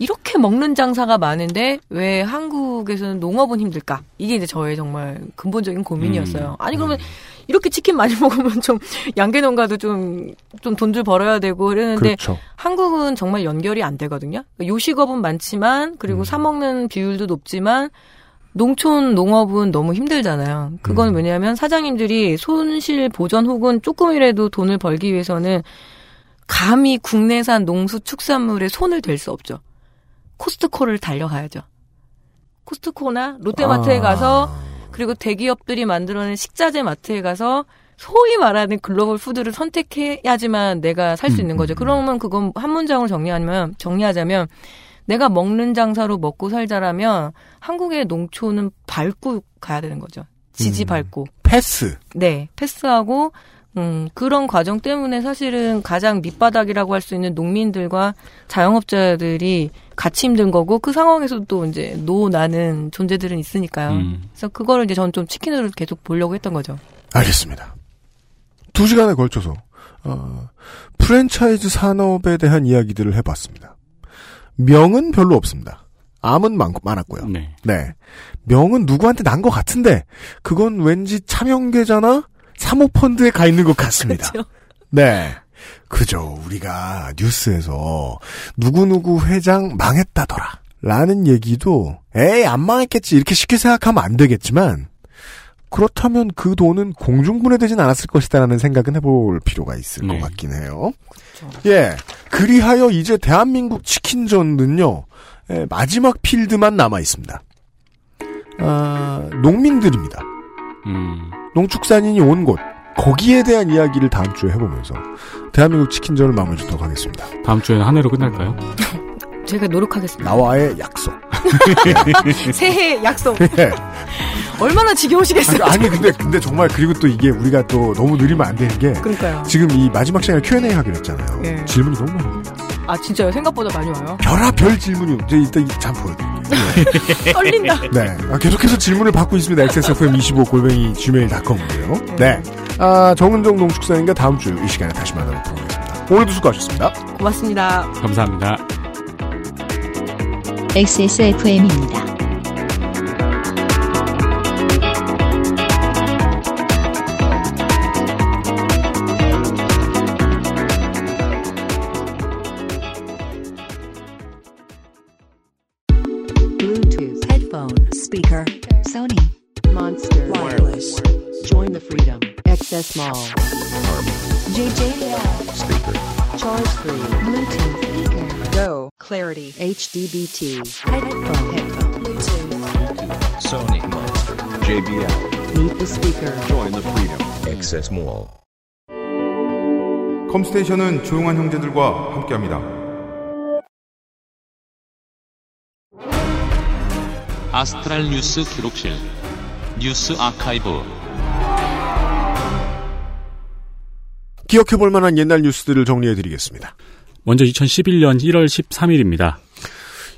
이렇게 먹는 장사가 많은데 왜 한국에서는 농업은 힘들까? 이게 이제 저의 정말 근본적인 고민이었어요. 아니 그러면 이렇게 치킨 많이 먹으면 좀 양계 농가도 좀 좀 돈들 벌어야 되고 이러는데 그렇죠. 한국은 정말 연결이 안 되거든요. 요식업은 많지만 그리고 사 먹는 비율도 높지만 농촌 농업은 너무 힘들잖아요. 그건 왜냐하면 사장님들이 손실 보전 혹은 조금이라도 돈을 벌기 위해서는 감히 국내산 농수축산물에 손을 댈 수 없죠. 코스트코를 달려가야죠. 코스트코나 롯데마트에 아. 가서 그리고 대기업들이 만들어낸 식자재 마트에 가서 소위 말하는 글로벌 푸드를 선택해야지만 내가 살 수 있는 거죠. 그러면 그건 한 문장으로 정리하면 정리하자면 내가 먹는 장사로 먹고 살자라면 한국의 농촌은 밟고 가야 되는 거죠. 지지 음. 밟고. 패스. 네, 패스하고 음, 그런 과정 때문에 사실은 가장 밑바닥이라고 할 수 있는 농민들과 자영업자들이 같이 힘든 거고 그 상황에서 또 이제 노나는 존재들은 있으니까요. 음. 그래서 그거를 이제 저는 좀 치킨으로 계속 보려고 했던 거죠. 알겠습니다. 두 시간에 걸쳐서 어, 프랜차이즈 산업에 대한 이야기들을 해봤습니다. 명은 별로 없습니다. 암은 많고 많았고요. 네. 네. 명은 누구한테 난 것 같은데 그건 왠지 참여계좌나 사모펀드에 가 있는 것 같습니다. 그렇죠. 네. 그죠. 우리가 뉴스에서 누구누구 회장 망했다더라. 라는 얘기도 에이 안 망했겠지 이렇게 쉽게 생각하면 안 되겠지만 그렇다면 그 돈은 공중분해되진 않았을 것이다라는 생각은 해볼 필요가 있을 네. 것 같긴 해요. 예. 그리하여 이제 대한민국 치킨전은요, 예, 마지막 필드만 남아 있습니다. 아, 농민들입니다. 음. 농축산인이 온 곳. 거기에 대한 이야기를 다음 주에 해보면서 대한민국 치킨전을 마무리 짓도록 하겠습니다. 다음 주에는 한 해로 끝날까요? 제가 노력하겠습니다. 나와의 약속. 새해 약속. 예. 얼마나 지겨우시겠어요. 아니, 아니, 근데 근데 정말 그리고 또 이게 우리가 또 너무 느리면 안 되는 게 그러니까요. 지금 이 마지막 시간에 Q&A 하기로 했잖아요. 예. 질문이 너무 많아요. 아 진짜요? 생각보다 많이 와요. 별하별 질문이 이제 이따 이- 잠 보여드릴게요. 떨린다. 네. 아, 계속해서 질문을 받고 있습니다. XSFM25 골뱅이 gmail.com으로요. 네. 아, 정은정 농축산인가 다음 주 이 시간에 다시 만나뵙도록 하겠습니다. 오늘도 수고하셨습니다. 고맙습니다. 감사합니다. XSFM입니다. Bluetooth. Headphone. Speaker. Sony. Monster. Wireless. Join the freedom. XS Mall. JJL. Speaker. Charge free. Bluetooth. Speaker. Go. Clarity. HDBT. Headphone. Headphone. Bluetooth. Sony Monster. JBL. Meet the speaker. Join the freedom. Access Mall. 컴스테이션은 조용한 형제들과 함께합니다. 아스트랄 뉴스 기록실 뉴스 아카이브 기억해 볼 만한 옛날 뉴스들을 정리해 드리겠습니다. 먼저 2011년 1월 13일입니다.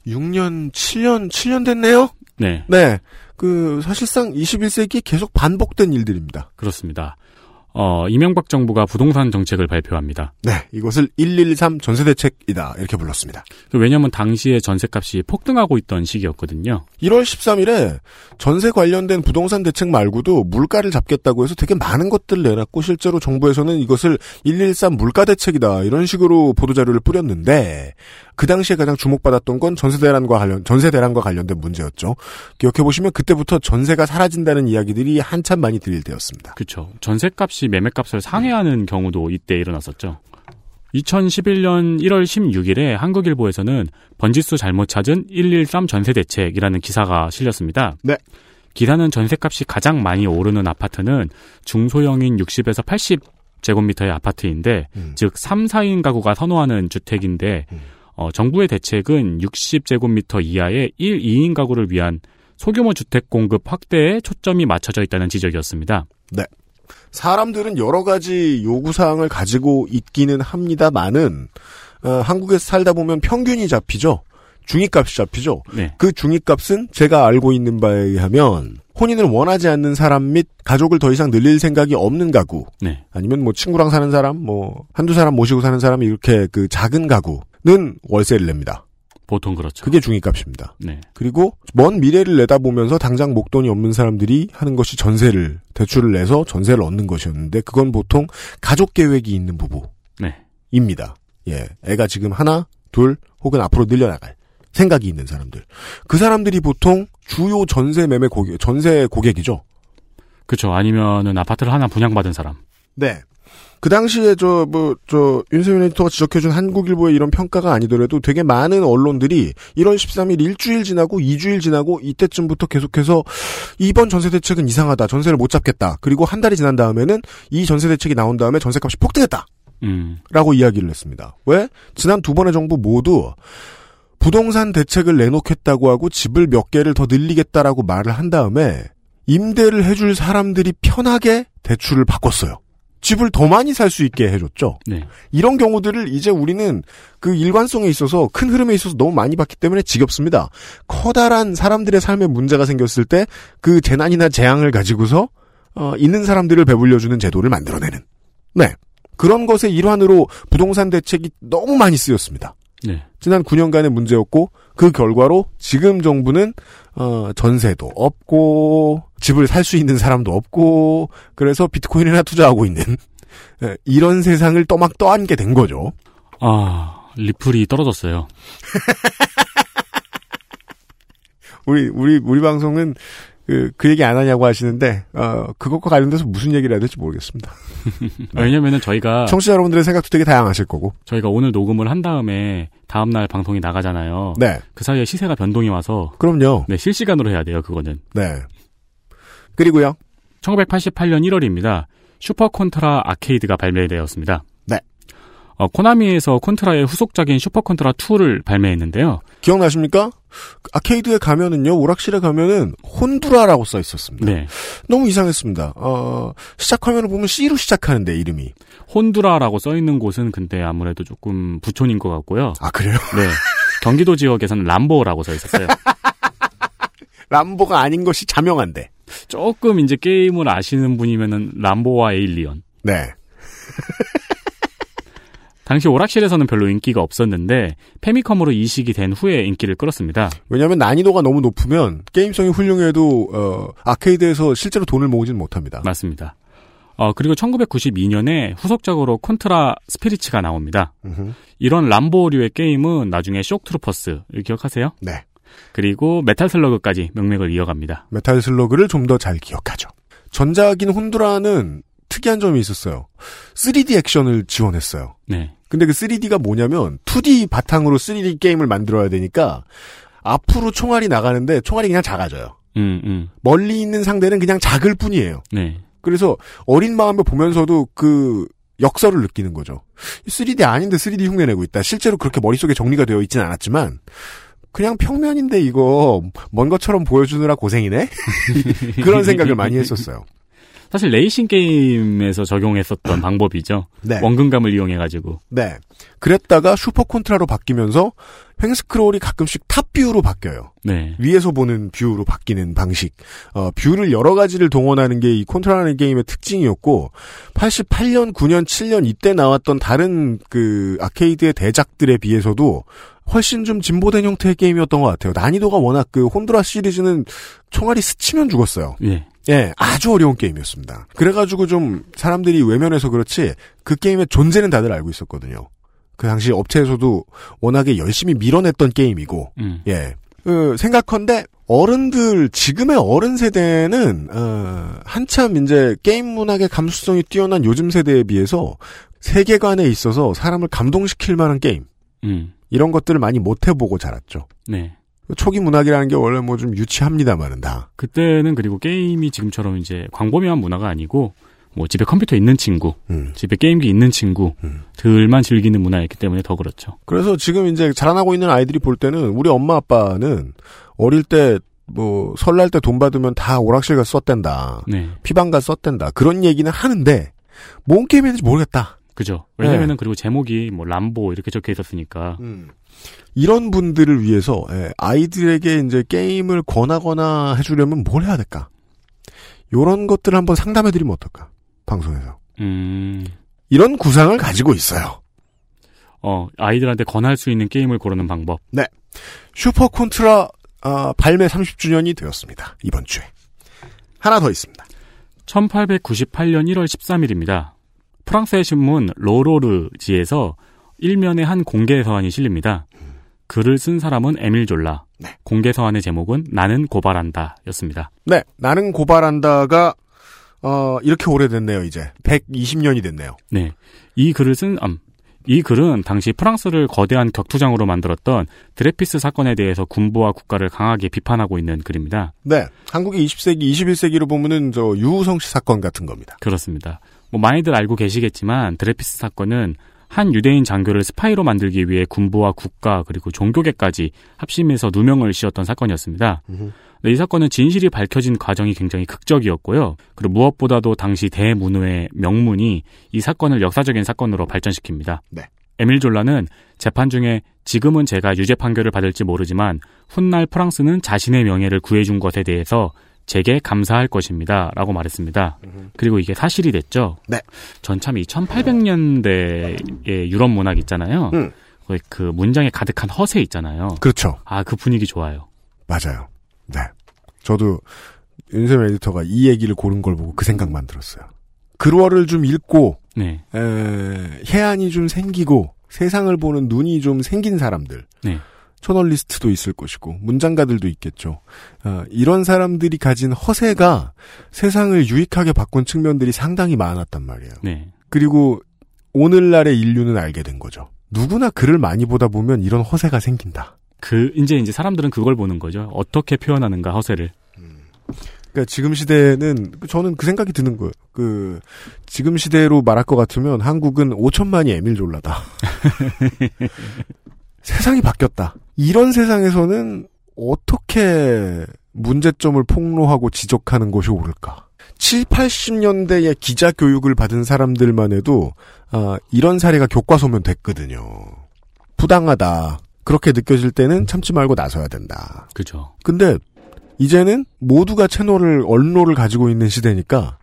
6년, 7년, 7년 됐네요? 네, 네. 그, 사실상 21세기 계속 반복된 일들입니다. 그렇습니다. 어, 이명박 정부가 부동산 정책을 발표합니다. 네. 이것을 113 전세 대책이다. 이렇게 불렀습니다. 왜냐하면 당시에 전세값이 폭등하고 있던 시기였거든요. 1월 13일에 전세 관련된 부동산 대책 말고도 물가를 잡겠다고 해서 되게 많은 것들을 내놨고 실제로 정부에서는 이것을 113 물가 대책이다 이런 식으로 보도 자료를 뿌렸는데 그 당시에 가장 주목받았던 건 전세 대란과 관련 전세 대란과 관련된 문제였죠. 기억해 보시면 그때부터 전세가 사라진다는 이야기들이 한참 많이 들릴 때였습니다. 그렇죠. 전세값이 매매값을 상회하는 경우도 이때 일어났었죠. 2011년 1월 16일에 한국일보에서는 번지수 잘못 찾은 113 전세 대책이라는 기사가 실렸습니다. 네. 기사는 전세값이 가장 많이 오르는 아파트는 중소형인 60에서 80 제곱미터의 아파트인데, 음. 즉 3, 4인 가구가 선호하는 주택인데, 음. 어, 정부의 대책은 60제곱미터 이하의 1, 2인 가구를 위한 소규모 주택 공급 확대에 초점이 맞춰져 있다는 지적이었습니다. 네. 사람들은 여러 가지 요구사항을 가지고 있기는 합니다만은, 어, 한국에서 살다 보면 평균이 잡히죠? 중위값이 잡히죠? 네. 그 중위값은 제가 알고 있는 바에 의하면, 혼인을 원하지 않는 사람 및 가족을 더 이상 늘릴 생각이 없는 가구, 네. 아니면 뭐 친구랑 사는 사람, 뭐, 한두 사람 모시고 사는 사람이 이렇게 그 작은 가구 는 월세를 냅니다. 보통 그렇죠. 그게 중위값입니다. 네. 그리고 먼 미래를 내다보면서 당장 목돈이 없는 사람들이 하는 것이 전세를 대출을 내서 전세를 얻는 것이었는데 그건 보통 가족 계획이 있는 부부입니다. 네. 예, 애가 지금 하나, 둘 혹은 앞으로 늘려나갈 생각이 있는 사람들. 그 사람들이 보통 주요 전세 매매 고객, 전세 고객이죠. 그렇죠. 아니면은 아파트를 하나 분양받은 사람. 네. 그 당시에 저, 뭐, 저, 윤세민 에디터가 지적해준 한국일보의 이런 평가가 아니더라도 되게 많은 언론들이 1월 13일 일주일 지나고 2주일 지나고 이때쯤부터 계속해서 이번 전세 대책은 이상하다. 전세를 못 잡겠다. 그리고 한 달이 지난 다음에는 이 전세 대책이 나온 다음에 전세값이 폭등했다. 음. 라고 이야기를 했습니다. 왜? 지난 두 번의 정부 모두 부동산 대책을 내놓겠다고 하고 집을 몇 개를 더 늘리겠다라고 말을 한 다음에 임대를 해줄 사람들이 편하게 대출을 바꿨어요. 집을 더 많이 살 수 있게 해줬죠. 네. 이런 경우들을 이제 우리는 그 일관성에 있어서 큰 흐름에 있어서 너무 많이 봤기 때문에 지겹습니다. 커다란 사람들의 삶에 문제가 생겼을 때 그 재난이나 재앙을 가지고서 어, 있는 사람들을 배불려주는 제도를 만들어내는. 네. 그런 것의 일환으로 부동산 대책이 너무 많이 쓰였습니다. 네. 지난 9년간의 문제였고 그 결과로 지금 정부는 어, 전세도 없고 집을 살 수 있는 사람도 없고 그래서 비트코인이나 투자하고 있는 예, 이런 세상을 떠막 떠안게 된 거죠. 아, 리플이 떨어졌어요. 우리 우리 우리 방송은 그, 그 얘기 안 하냐고 하시는데 어, 그것과 관련돼서 무슨 얘기를 해야 될지 모르겠습니다. 왜냐면은 저희가 청취자 여러분들의 생각도 되게 다양하실 거고. 저희가 오늘 녹음을 한 다음에 다음 날 방송이 나가잖아요. 네. 그 사이에 시세가 변동이 와서 그럼요. 네, 실시간으로 해야 돼요, 그거는. 네. 그리고요. 1988년 1월입니다. 슈퍼 콘트라 아케이드가 발매되었습니다. 네. 어, 코나미에서 콘트라의 후속작인 슈퍼 콘트라 2를 발매했는데요. 기억나십니까? 아케이드에 가면은요, 오락실에 가면은 혼두라라고 써 있었습니다. 네. 너무 이상했습니다. 어, 시작 화면을 보면 C로 시작하는데, 이름이. 혼두라라고 써 있는 곳은 근데 아무래도 조금 부촌인 것 같고요. 아, 그래요? 네. 경기도 지역에서는 람보라고 써 있었어요. 람보가 아닌 것이 자명한데. 조금 이제 게임을 아시는 분이면은 람보와 에일리언. 네. 당시 오락실에서는 별로 인기가 없었는데 페미컴으로 이식이 된 후에 인기를 끌었습니다. 왜냐하면 난이도가 너무 높으면 게임성이 훌륭해도 어, 아케이드에서 실제로 돈을 모으진 못합니다. 맞습니다. 어, 그리고 1992년에 후속작으로 콘트라 스피리츠가 나옵니다. 음흠. 이런 람보류의 게임은 나중에 쇼크트루퍼스 기억하세요? 네. 그리고 메탈 슬러그까지 명맥을 이어갑니다. 메탈 슬러그를 좀 더 잘 기억하죠. 전작인 혼두라는 특이한 점이 있었어요. 3D 액션을 지원했어요. 네. 근데 그 3D가 뭐냐면 2D 바탕으로 3D 게임을 만들어야 되니까 앞으로 총알이 나가는데 총알이 그냥 작아져요. 음, 음. 멀리 있는 상대는 그냥 작을 뿐이에요. 네. 그래서 어린 마음에 보면서도 그 역설을 느끼는 거죠. 3D 아닌데 3D 흉내내고 있다. 실제로 그렇게 머릿속에 정리가 되어 있진 않았지만 그냥 평면인데 이거 먼 것처럼 보여주느라 고생이네? 그런 생각을 많이 했었어요. 사실 레이싱 게임에서 적용했었던 방법이죠. 네. 원근감을 이용해가지고. 네. 그랬다가 슈퍼 콘트라로 바뀌면서 횡스크롤이 가끔씩 top view로 바뀌어요. 네. 위에서 보는 view로 바뀌는 방식. 어, view를 여러 가지를 동원하는 게 이 콘트라라는 게임의 특징이었고 88년, 9년, 7년 이때 나왔던 다른 그 아케이드의 대작들에 비해서도 훨씬 좀 진보된 형태의 게임이었던 것 같아요. 난이도가 워낙 그 혼드라 시리즈는 총알이 스치면 죽었어요. 예. 예, 아주 어려운 게임이었습니다. 그래가지고 좀 사람들이 외면해서 그렇지 그 게임의 존재는 다들 알고 있었거든요. 그 당시 업체에서도 워낙에 열심히 밀어냈던 게임이고, 음. 예. 그 생각컨대 어른들 지금의 어른 세대는 어, 한참 이제 게임 문학의 감수성이 뛰어난 요즘 세대에 비해서 세계관에 있어서 사람을 감동시킬 만한 게임 음. 이런 것들을 많이 못 해보고 자랐죠. 네. 초기 문학이라는 게 원래 뭐 좀 유치합니다만은 다. 그때는 그리고 게임이 지금처럼 이제 광범위한 문화가 아니고 뭐 집에 컴퓨터 있는 친구, 음. 집에 게임기 있는 친구들만 즐기는 문화였기 때문에 더 그렇죠. 그래서 지금 이제 자라나고 있는 아이들이 볼 때는 우리 엄마 아빠는 어릴 때 뭐 설날 때 돈 받으면 다 오락실 가 썼댄다. 네. 피방 가 썼댄다. 그런 얘기는 하는데 뭔 게임인지 모르겠다. 그죠. 왜냐면은 네. 그리고 제목이 뭐 람보 이렇게 적혀 있었으니까. 이런 분들을 위해서 예, 아이들에게 이제 게임을 권하거나 해주려면 뭘 해야 될까? 요런 것들을 한번 상담해드리면 어떨까? 방송에서. 음. 이런 구상을 가지고 있어요. 어, 아이들한테 권할 수 있는 게임을 고르는 방법. 네. 슈퍼 콘트라 아, 발매 30주년이 되었습니다. 이번 주에. 하나 더 있습니다. 1898년 1월 13일입니다. 프랑스의 신문 로로르지에서 일면의 한 공개 서한이 실립니다. 글을 쓴 사람은 에밀 졸라. 공개 서한의 제목은 나는 고발한다 였습니다. 네. 나는 고발한다가 어, 이렇게 오래됐네요, 이제. 120년이 됐네요. 네. 이 글을 쓴, 음, 이 글은 당시 프랑스를 거대한 격투장으로 만들었던 드레피스 사건에 대해서 군부와 국가를 강하게 비판하고 있는 글입니다. 네. 한국의 20세기, 21세기로 보면은 저 유우성 씨 사건 같은 겁니다. 그렇습니다. 뭐 많이들 알고 계시겠지만 드레퓌스 사건은 한 유대인 장교를 스파이로 만들기 위해 군부와 국가 그리고 종교계까지 합심해서 누명을 씌웠던 사건이었습니다. 네, 이 사건은 진실이 밝혀진 과정이 굉장히 극적이었고요. 그리고 무엇보다도 당시 대문호의 명문이 이 사건을 역사적인 사건으로 발전시킵니다. 네. 에밀 졸라는 재판 중에 지금은 제가 유죄 판결을 받을지 모르지만 훗날 프랑스는 자신의 명예를 구해준 것에 대해서 제게 감사할 것입니다. 라고 말했습니다. 그리고 이게 사실이 됐죠. 네. 전 참 이 1800년대의 유럽 문학 있잖아요. 음. 그 문장에 가득한 허세 있잖아요. 그렇죠. 아, 그 분위기 좋아요. 맞아요. 네. 저도 윤세민 에디터가 이 얘기를 고른 걸 보고 그 생각만 들었어요. 글월을 좀 읽고 네. 에, 해안이 좀 생기고 세상을 보는 눈이 좀 생긴 사람들. 네. 저널리스트도 있을 것이고 문장가들도 있겠죠. 어, 이런 사람들이 가진 허세가 세상을 유익하게 바꾼 측면들이 상당히 많았단 말이에요. 네. 그리고 오늘날의 인류는 알게 된 거죠. 누구나 글을 많이 보다 보면 이런 허세가 생긴다. 그 이제 이제 사람들은 그걸 보는 거죠. 어떻게 표현하는가 허세를. 그러니까 지금 시대는 저는 그 생각이 드는 거예요. 그 지금 시대로 말할 것 같으면 한국은 5천만이 에밀 졸라다. 세상이 바뀌었다. 이런 세상에서는 어떻게 문제점을 폭로하고 지적하는 것이 옳을까? 7, 80년대에 기자 교육을 받은 사람들만 해도 아, 이런 사례가 교과서면 됐거든요. 부당하다. 그렇게 느껴질 때는 참지 말고 나서야 된다. 그죠. 근데 이제는 모두가 채널을 언론을 가지고 있는 시대니까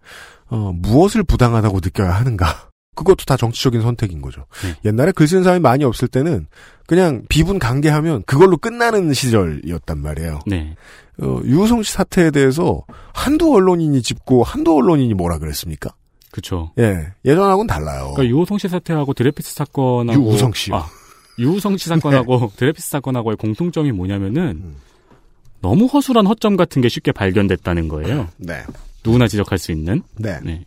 어, 무엇을 부당하다고 느껴야 하는가? 그것도 다 정치적인 선택인 거죠. 옛날에 글 쓰는 사람이 많이 없을 때는 그냥 비분 강개하면 그걸로 끝나는 시절이었단 말이에요. 네. 어, 유우성 씨 사태에 대해서 한두 언론인이 짚고 한두 언론인이 뭐라 그랬습니까? 그렇죠. 예, 예전하고는 달라요. 그러니까 유호성 씨 사태하고 드레피스 사건하고 유우성 씨요. 아, 유우성 씨 사건하고 드레피스 사건하고의 공통점이 뭐냐면은 너무 허술한 허점 같은 게 쉽게 발견됐다는 거예요. 네. 누구나 지적할 수 있는. 네. 네.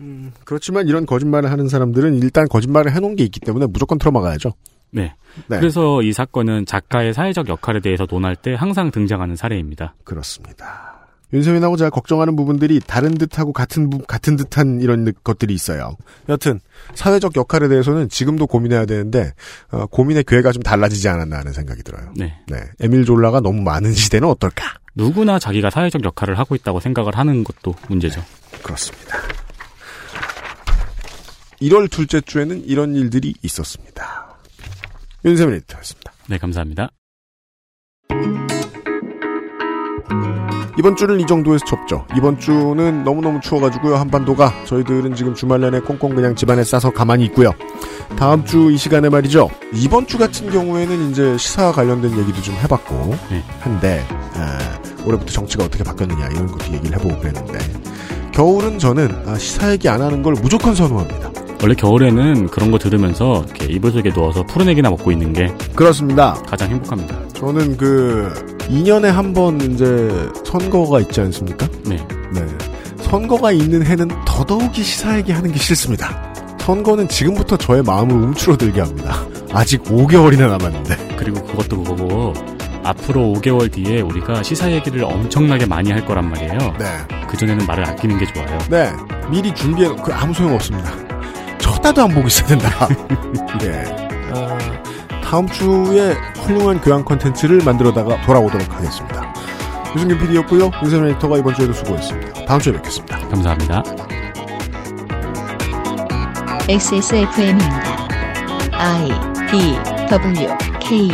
음, 그렇지만 이런 거짓말을 하는 사람들은 일단 거짓말을 해놓은 게 있기 때문에 무조건 틀어막아야죠. 네. 네. 그래서 이 사건은 작가의 사회적 역할에 대해서 논할 때 항상 등장하는 사례입니다. 그렇습니다. 윤세민하고 제가 걱정하는 부분들이 다른 듯하고 같은 부- 같은 듯한 이런 느- 것들이 있어요. 여튼 사회적 역할에 대해서는 지금도 고민해야 되는데 어, 고민의 궤가 좀 달라지지 않았나 하는 생각이 들어요. 네. 네, 에밀 졸라가 너무 많은 시대는 어떨까? 누구나 자기가 사회적 역할을 하고 있다고 생각을 하는 것도 문제죠. 그렇습니다. 1월 둘째 주에는 이런 일들이 있었습니다. 윤세민 에디터였습니다. 네, 감사합니다. 이번 주는 이 정도에서 접죠. 이번 주는 너무너무 추워가지고요. 한반도가 저희들은 지금 주말 내내 꽁꽁 그냥 집안에 싸서 가만히 있고요. 다음 주 이 시간에 말이죠. 이번 주 같은 경우에는 이제 시사와 관련된 얘기도 좀 해봤고 한데 아, 올해부터 정치가 어떻게 바뀌었느냐 이런 것도 얘기를 해보고 그랬는데 겨울은 저는 아, 시사 얘기 안 하는 걸 무조건 선호합니다. 원래 겨울에는 그런 거 들으면서 이렇게 이불 속에 누워서 푸른 애기나 먹고 있는 게 그렇습니다. 가장 행복합니다. 저는 그 2년에 한 번 이제 선거가 있지 않습니까? 네. 네. 선거가 있는 해는 더더욱이 시사 얘기하는 게 싫습니다. 선거는 지금부터 저의 마음을 움츠러들게 합니다. 아직 5개월이나 남았는데. 그리고 그것도 그거고 앞으로 5개월 뒤에 우리가 시사 얘기를 엄청나게 많이 할 거란 말이에요. 네. 그 전에는 말을 아끼는 게 좋아요. 네. 미리 준비해, 그 아무 소용 없습니다. 쳐다도 안 보고 있어야 된다. 네. 아, 다음 주에 훌륭한 교양 콘텐츠를 만들어다가 돌아오도록 하겠습니다. 유승균 PD였고요. 윤세민 에디터가 이번 주에도 수고했습니다. 다음 주에 뵙겠습니다. 감사합니다. XSFM입니다. I D W K